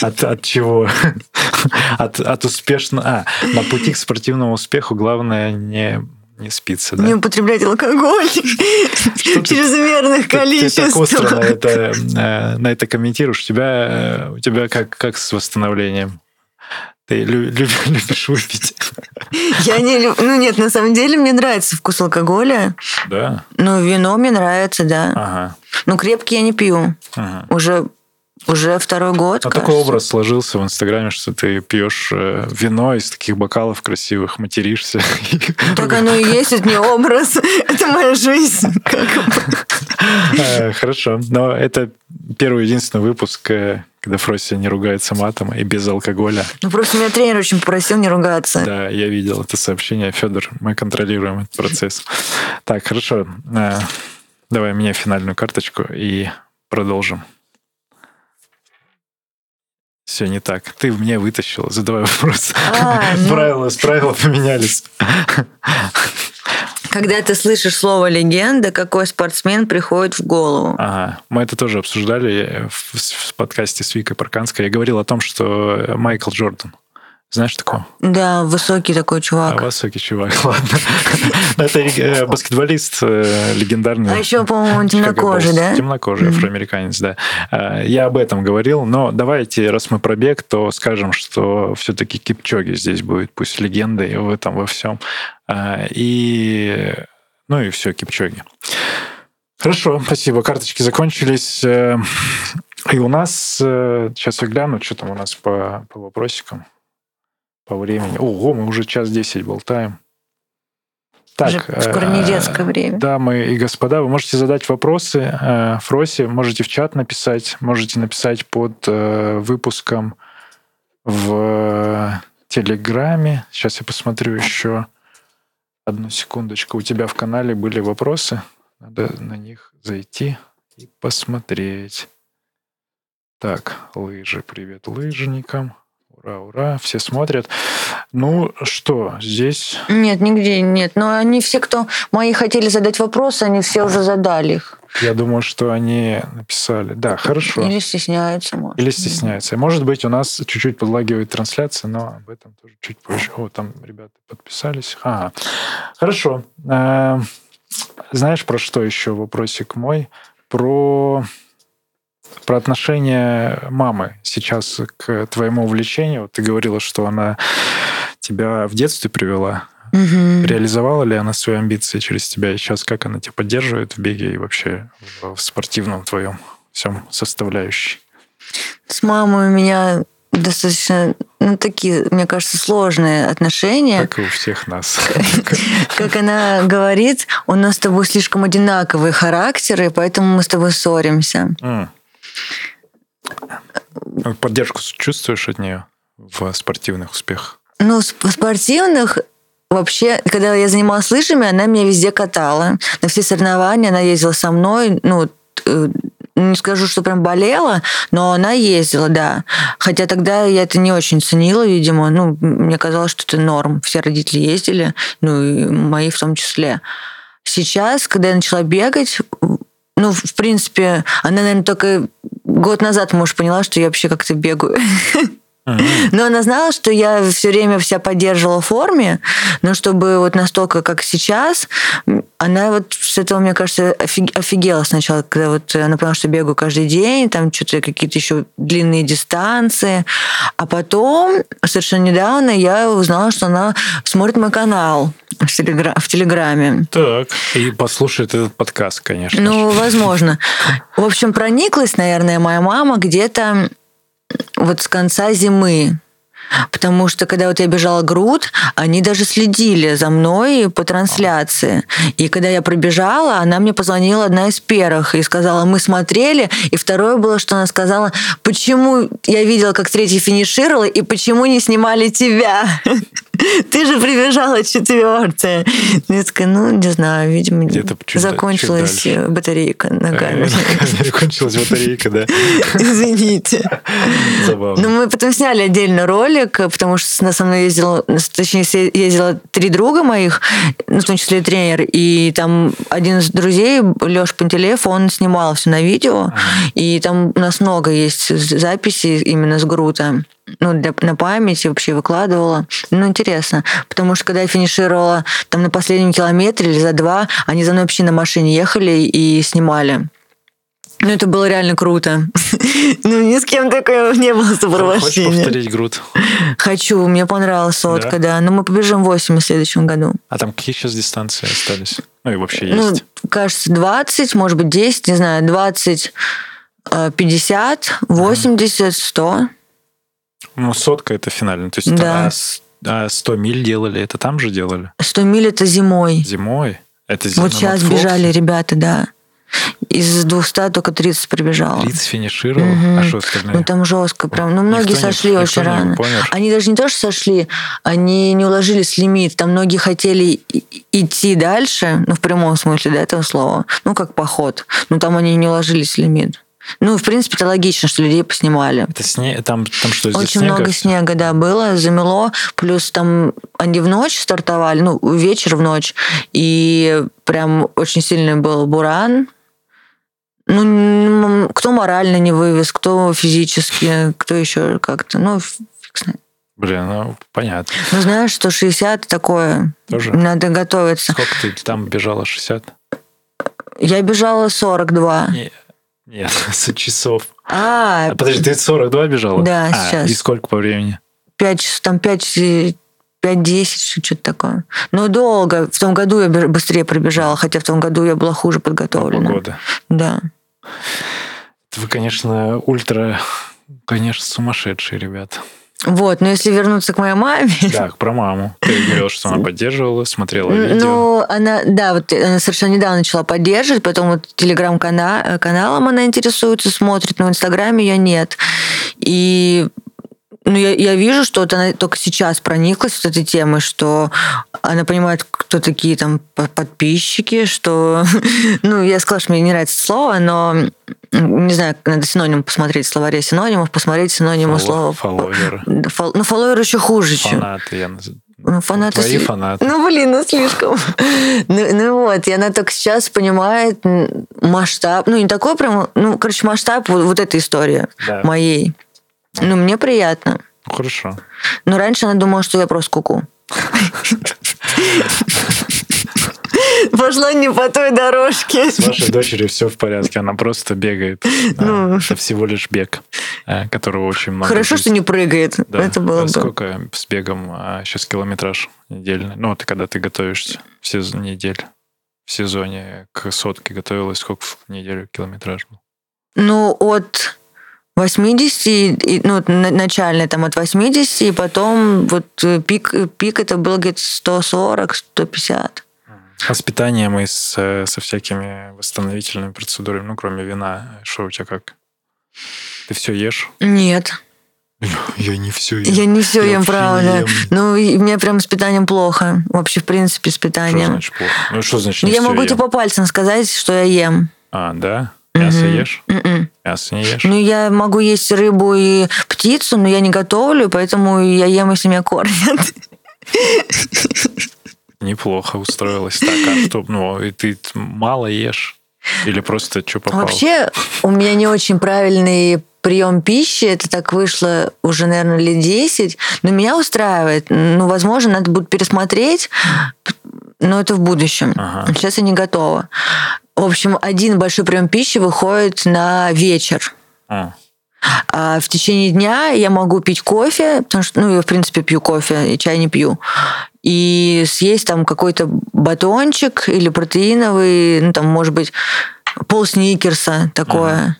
От, от чего? От, от успешного... А, на пути к спортивному успеху главное не не спится, да? Не употреблять алкоголь в чрезмерных количествах. Ты, так остро на это, на это комментируешь. У тебя, у тебя как, как с восстановлением? Ты любишь выпить? Я не люблю... Ну нет, на самом деле мне нравится вкус алкоголя. Да? Ну, вино мне нравится, да. Ага. Ну, крепкий я не пью. Ага. Уже уже второй год. А такой образ сложился в Инстаграме, что ты пьешь э, вино из таких бокалов красивых, материшься. Ну, так оно и есть, это не образ, это моя жизнь. Э, хорошо, но это первый единственный выпуск, э, когда Фрося не ругается матом и без алкоголя. Ну, просто меня тренер очень попросил не ругаться. Да, я видел это сообщение. Федор, мы контролируем этот процесс. Так, хорошо. Давай мне финальную карточку и продолжим. Все не так. Ты мне вытащила. Задавай вопрос. А, ну- Правила, правила поменялись. Когда ты слышишь слово легенда, какой спортсмен приходит в голову? Ага. Мы это тоже обсуждали в, в подкасте с Викой Парканской. Я говорил о том, что Майкл Джордан. Знаешь такого? Да, высокий такой А, чувак. высокий чувак, ладно. Это э, баскетболист э, легендарный. А еще, по-моему, темнокожий, да? Темнокожий афроамериканец, да. А, Я об этом говорил, но давайте, раз мы про бег, то скажем, что все-таки Кипчоги здесь будет, пусть легендой в этом во всем. А, И, ну и все, Кипчоги. Хорошо, спасибо. Карточки закончились. Э, И у нас, сейчас я гляну, что там у нас по, по вопросикам, по времени. Ого, мы уже час десять болтаем. Уже скоро не э, детское время. Дамы и господа, вы можете задать вопросы э, Фросе, можете в чат написать, можете написать под э, выпуском в Телеграме. Сейчас я посмотрю еще одну секундочку. У тебя в канале были вопросы? Надо на них зайти и посмотреть. Так, лыжи, привет лыжникам. Ура, ура, все смотрят. Ну что, здесь Нет, нигде нет. Но они все, кто мои хотели задать вопросы, они все уже задали их. Я думаю, что они написали. Да, хорошо. Или стесняются, может. Или стесняются. Может быть, у нас чуть-чуть подлагивает трансляция, но об этом тоже чуть позже. О, там ребята подписались. Ага. Хорошо. Э, Знаешь, про что еще вопросик мой? Про про отношение мамы сейчас к твоему увлечению. Ты говорила, что она тебя в детстве привела. Мгм. Реализовала ли она свои амбиции через тебя? И сейчас как она тебя поддерживает в беге и вообще в в спортивном твоем всем составляющей? С мамой у меня достаточно, ну, такие, мне кажется, сложные отношения. Как и у всех нас. Как она говорит, у нас с тобой слишком одинаковые характеры, поэтому мы с тобой ссоримся. Поддержку чувствуешь от нее в спортивных успехах? Ну, в спортивных вообще, когда я занималась лыжами, она меня везде катала. На все соревнования она ездила со мной. Ну, э, не скажу, что прям болела, но она ездила, да. Хотя тогда я это не очень ценила, видимо. Ну, мне казалось, что это норм. Все родители ездили, ну, и мои в том числе. Сейчас, когда я начала бегать, ну, в принципе, она, наверное, только год назад, может, поняла, что я вообще как-то бегаю. Но она знала, что я все время вся поддерживала в форме, но чтобы вот настолько, как сейчас, она вот с этого, мне кажется, офиг- офигела сначала, когда вот она поняла, что бегаю каждый день, там что-то какие-то еще длинные дистанции. А потом, совершенно недавно, я узнала, что она смотрит мой канал в, телегра- в Телеграме. Так. И послушает этот подкаст, конечно. Ну, возможно. В общем, прониклась, наверное, моя мама где-то вот с конца зимы. Потому что, когда вот я бежала груд, они даже следили за мной по трансляции. И когда я пробежала, она мне позвонила одна из первых и сказала, мы смотрели. И второе было, что она сказала, почему я видела, как третий финишировала, и почему не снимали тебя? Ты же прибежала четвертая. Я такая, ну, не знаю, видимо, чуть закончилась чуть батарейка на камере. Э, Кончилась батарейка, да. Извините. Забавно. Но мы потом сняли отдельно ролик, потому что на со мной ездила, точнее, ездила три друга моих, ну, в том числе и тренер, и там один из друзей, Леша Пантелеев, он снимал все на видео, и там у нас много есть записей именно с Грута. Ну, для, на память и вообще выкладывала. Ну, интересно. Потому что когда я финишировала там на последнем километре или за два, они за мной вообще на машине ехали и снимали. Ну, это было реально круто. Ну, ни с кем такого не было Хочешь сопровождения. повторить груд? Хочу, мне понравилась сотка, да. Но мы побежим 8 в следующем году. А там какие сейчас дистанции остались? Ну и вообще Ну, есть. кажется, 20, может быть, 10, не знаю, 20, э, 50, 80, 100. Ну, сотка это финально. То есть Да. а с- а 100 миль делали, это там же делали? 100 миль это зимой. Зимой? Это зимой Вот сейчас бежали ребята, да. Из 200 только 30 пробежало. 30 финишировал, Мгм. а что остальные? Ну там жестко прям. Ну многие Никто не- сошли никто очень не рано. помер? Они даже не то, что сошли, они не уложились в лимит. Там многие хотели идти дальше, ну в прямом смысле да, этого слова, ну как поход. Но там они не уложились в лимит. Ну, в принципе, это логично, что людей поснимали. Это сне... там, там что, Очень снега? много снега, да, было, замело. Плюс там они в ночь стартовали, ну, вечер в ночь. И прям очень сильный был буран. Ну, кто морально не вывез, кто физически, кто еще как-то. Ну, фиг знает. Блин, ну, понятно. Ну, знаешь, 160 такое. Тоже? Надо готовиться. Сколько ты там бежала? 60? Я бежала 42. Не- Нет, с часов. А, А, подожди, ты 42 бежала? Да, А, сейчас. И сколько по времени? 5, часов- там 5, 5-10, что-то такое. Но долго. В том году я быстрее пробежала, хотя в том году я была хуже подготовлена. Года. Да. Вы, конечно, ультра, конечно, сумасшедшие ребята. Вот, но если вернуться к моей маме, Так, про маму. Ты говорила, что она поддерживала, смотрела видео. Ну, она, да, вот она совершенно недавно начала поддерживать, потом вот телеграм-каналом она интересуется, смотрит, но в Инстаграме ее нет. И ну, я, я вижу, что вот она только сейчас прониклась вот этой темой, что она понимает, кто такие там по- подписчики, что... Ну, я сказала, что мне не нравится слово, но не знаю, надо синоним посмотреть, словаре синонимов, посмотреть синонимы Фолло- слова. фолловеры. Фол- Ну, фолловер еще хуже, чем... Фанаты, я наз- Ну, фанаты Твои фанаты. Ну, блин, ну слишком. ну, ну вот, и она только сейчас понимает масштаб, ну, не такой прям, ну, короче, масштаб вот, вот этой истории Да. моей. Ну, мне приятно. Ну, хорошо. Но раньше она думала, что я просто куку. Пошла не по той дорожке. С вашей дочерью все в порядке, она просто бегает. А, Ну. Это всего лишь бег, а, которого очень много. Хорошо, в что жизни. не прыгает. Да. Это было А бы. Сколько с бегом сейчас километраж недельный? Ну, вот когда ты готовишься в сезон недель. В сезоне к сотке готовилась, сколько в неделю километраж был? Ну, от 80, и- и, ну, вот на- начально там от 80, и потом вот э, пик, пик это было где-то 140, 150. А с питанием и с, э, со всякими восстановительными процедурами, ну, кроме вина, что у тебя как? Ты все ешь? Нет, Я не все я не все Я ем, правда. ем. Ну, мне прям с питанием плохо. Вообще, в принципе, с Что питанием. значит плохо? Ну, что значит не я могу ем? тебе по пальцам сказать, что я ем. А, да? Мясо Мгм. ешь? М-м. Мясо не ешь? Ну, я могу есть рыбу и птицу, но я не готовлю, поэтому я ем, если меня кормят. Неплохо устроилась так. А что, ну, и ты мало ешь? Или просто что попало? Вообще, у меня не очень правильный прием пищи. Это так вышло уже, наверное, лет 10. Но меня устраивает. Ну, возможно, надо будет пересмотреть, но это в будущем. Ага. Сейчас я не готова. В общем, один большой прием пищи выходит на вечер. А, А в течение дня я могу пить кофе, потому что, ну, я, в принципе, пью кофе, и чай не пью. И съесть там какой-то батончик или протеиновый, ну, там, может быть, пол сникерса такое.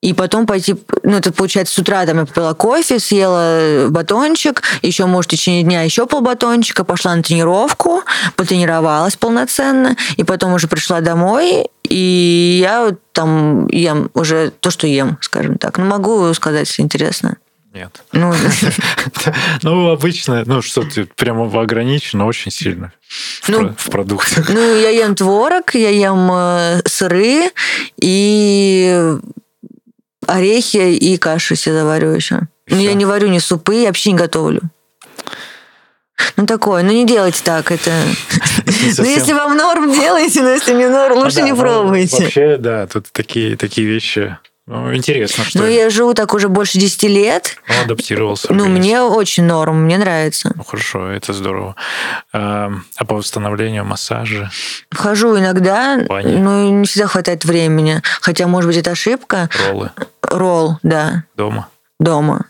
И потом пойти, ну, это получается, с утра там я попила кофе, съела батончик, еще, может, в течение дня еще полбатончика, пошла на тренировку, потренировалась полноценно, и потом уже пришла домой, и я там ем уже то, что ем, скажем так. Ну, могу сказать, если интересно. нет. Ну, Ну, обычно, ну, что ты прямо ограничено очень сильно в, Ну, про- в продуктах. ну, я ем творог, я ем э, сыры и орехи и кашу себе заварю еще. И Ну, я не варю ни супы, я вообще не готовлю. Ну, такое. Ну, не делайте так. Это... Ну, если вам норм, делайте, но если не норм, лучше Ну не ну, пробуйте. Вообще, да, тут такие, такие вещи. Ну, интересно, что Ну, я живу так уже больше 10 лет. ну, адаптировался. Ну, организм. мне очень норм, мне нравится. Ну, хорошо, это здорово. А, а по восстановлению массажа? Хожу иногда, но не всегда хватает времени. Хотя, может быть, это ошибка. Роллы Ролл, да, дома? дома.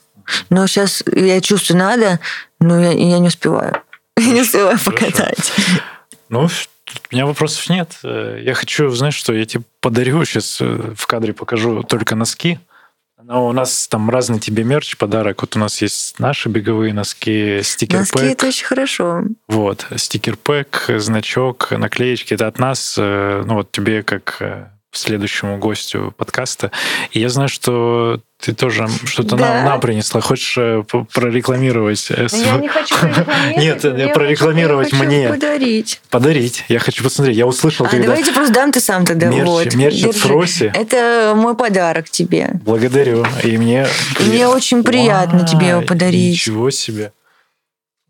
Но сейчас я чувствую, надо, но я, я не успеваю. Я не успеваю покатать. Ну, у меня вопросов нет. Э, Я хочу, знаешь, что я тебе подарю сейчас в кадре покажу только носки. Но у нас там разный тебе мерч, подарок. Вот у нас есть наши беговые носки, Носки стикер-пэк. это очень хорошо. Вот, стикер-пэк, значок, наклеечки. Это от нас. э, Ну, вот тебе как э, следующему гостю подкаста. И я знаю, что ты тоже что-то Да. нам, нам принесла. Хочешь э, прорекламировать? э, Я не хочу прорекламировать, Нет, я прорекламировать хочу- я мне. подарить. Подарить. Я хочу посмотреть. Я услышал, А когда... давайте просто дам ты сам тогда. Мерч- вот. мерч от Держи. Фроси. Это мой подарок тебе. Благодарю. И мне... Мне очень приятно тебе его подарить. Ничего себе.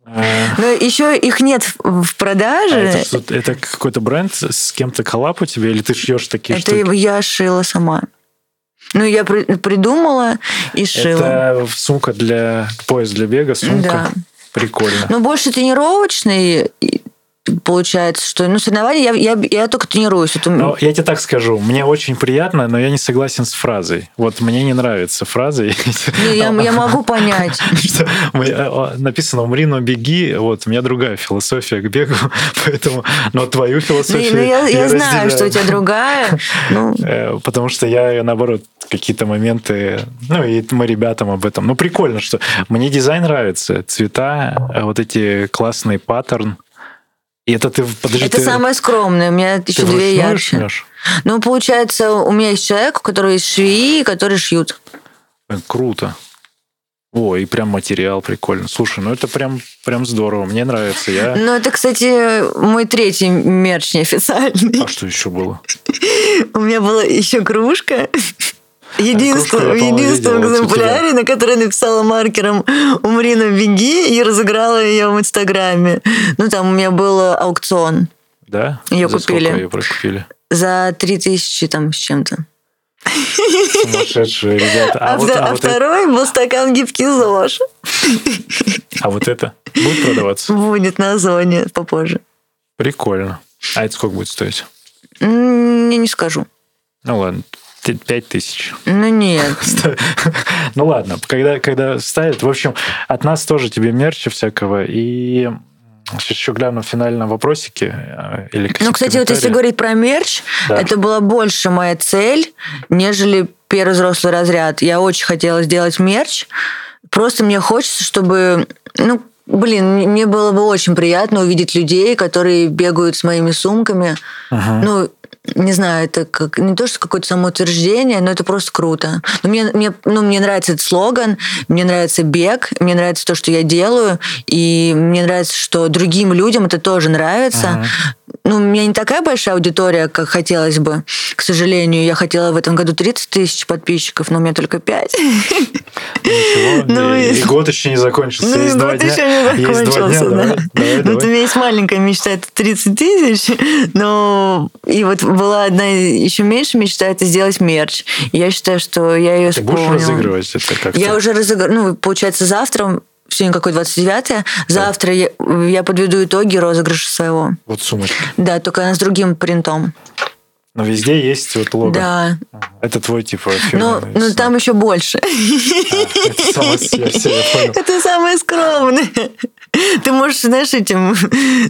Э, Но еще их нет в в а продаже. это, это какой-то бренд с кем-то коллаб у тебя? Или ты шьешь такие Это штуки? я шила сама. Ну, я при- придумала и шила. Это сумка для... Пояс для бега, сумка. Да. Прикольно. Ну, больше тренировочный, получается, что... Ну, соревнования я, я, я только тренируюсь. Меня- Ну, я тебе так скажу, мне очень приятно, но я не согласен с фразой. Вот мне не нравится фраза. Не, я, я могу понять. э, написано «умри, но беги». Вот, у меня другая философия к бегу, поэтому... Но твою Ну, философию ну, я, я знаю, что у тебя другая. Ну, Э, Потому что я, наоборот, какие-то моменты... Ну, и мы ребятам об этом. Ну, прикольно, что... Мне дизайн нравится. Цвета, э, вот эти классные паттерн. И это ты... Подожди, это ты, самое скромное. У меня ты еще две ярче. шьешь? Ну, получается, у меня есть человек, у которого есть швеи, которые шьют. Круто. О, и прям материал прикольно. Слушай, ну это прям, прям здорово. Мне нравится. Я... Ну, это, кстати, мой третий мерч неофициальный. А что еще было? У меня была еще кружка. Я, единственном вот у тебя. экземпляре, на которой написала маркером «Умри, но беги» и разыграла ее в Инстаграме. Ну, там у меня был аукцион Да? Её За купили. Ее прокупили? за 3000 там с чем-то. Сумасшедшие ребята. А, А, вот, а а вот это, второй был стакан гибкий ЗОЖ. а вот это будет продаваться? Будет на зоне попозже. Прикольно. А это сколько будет стоить? Не, не скажу. Ну ладно, т- пять тысяч. Ну, нет. Ну ладно, когда, когда ставят... В общем, от нас тоже тебе мерча всякого. И сейчас еще гляну в финальном вопросике. э, Или Ну, кстати, вот если говорить про мерч, Да. это была больше моя цель, нежели первый взрослый разряд. Я очень хотела сделать мерч. Просто мне хочется, чтобы... Ну, блин, мне- было бы очень приятно увидеть людей, которые бегают с моими сумками. Ага. Ну, не знаю, это как не то, что какое-то самоутверждение, но это просто круто. Но мне, мне, ну, мне нравится этот слоган, мне нравится бег, мне нравится то, что я делаю, и мне нравится, что другим людям это тоже нравится. Ага. Ну, у меня не такая большая аудитория, как хотелось бы. К сожалению, я хотела в этом году 30 тысяч подписчиков, но у меня только 5. Ничего, Ну, и, год еще не закончился. Ну, есть и два год дня. еще не Есть два дня, закончился, давай, да. давай, Ну, у меня есть маленькая мечта, это 30 тысяч, но и вот была одна еще меньше мечта, это сделать мерч. Я считаю, что я ее Ты будешь разыгрывать это как-то? Я уже разыграю, ну, получается, завтра, сегодня какой 29 завтра я, я подведу итоги розыгрыша своего. Вот сумочка. Да, только она с другим принтом. Но везде есть вот лого. Да. Это твой типа Ну, ну там еще больше. А, это самое- я всё, я понял. Это самое скромное. Ты можешь, знаешь, этим...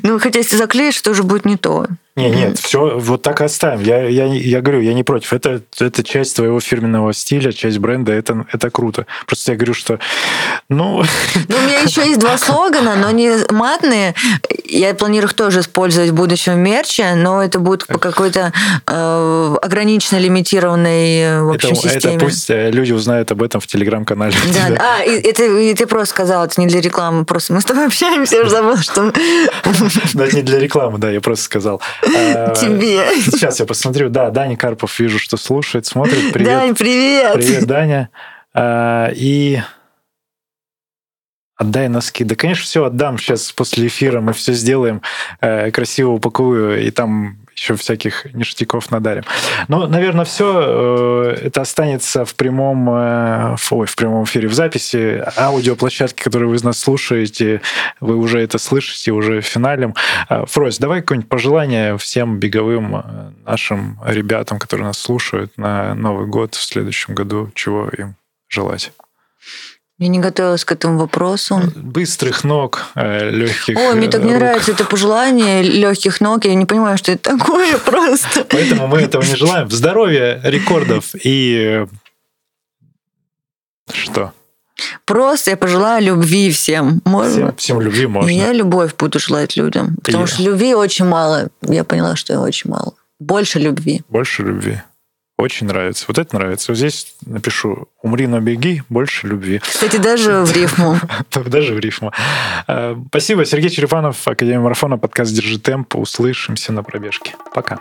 Ну, хотя если заклеишь, то уже будет не то. Не, нет, все, вот так оставим. Я, я, я говорю, я не против. Это, это часть твоего фирменного стиля, часть бренда, это, это круто. Просто я говорю, что, ну, Ну, у меня еще есть два слогана, но они матные. Я планирую их тоже использовать в будущем мерче, но это будет по какой-то э, ограниченно лимитированной в это, общем, это системе. пусть э, люди узнают об этом в телеграм-канале. Да, тебя. а, и, это, и ты просто сказал, это не для рекламы, просто мы с тобой общаемся, я уже забыла, что Да, не для рекламы, да, я просто сказал. А, тебе. Сейчас я посмотрю. Да, Даня Карпов вижу, что слушает, смотрит. Привет. Дань, привет! Привет, Даня. А, И отдай носки. Да, конечно, все отдам. Сейчас после эфира мы все сделаем, э, красиво упакую, и там еще всяких ништяков надарим. Но, наверное, все это останется в прямом, э, ой, в прямом эфире, в записи аудиоплощадки, которые вы из нас слушаете, вы уже это слышите, уже финалем. А, Фрось, давай какое-нибудь пожелание всем беговым э, нашим ребятам, которые нас слушают на Новый год в следующем году, чего им желать? Я не готовилась к этому вопросу. Быстрых ног, легких Ой, мне так не рук. нравится это пожелание легких ног. Я не понимаю, что это такое просто. Поэтому мы этого не желаем. Здоровья, рекордов и... э, Что? Просто я пожелаю любви всем. Можно? Всем, всем любви можно. Я любовь буду желать людям. Потому Я- что любви очень мало. Я поняла, что очень мало. Больше любви. Больше любви. Очень нравится. Вот это нравится. Вот здесь напишу «Умри, но беги, больше любви». Кстати, даже в рифму. Даже в рифму. Э, спасибо. Сергей Черепанов, Академия марафона, подкаст «Держи темп». Услышимся на пробежке. Пока.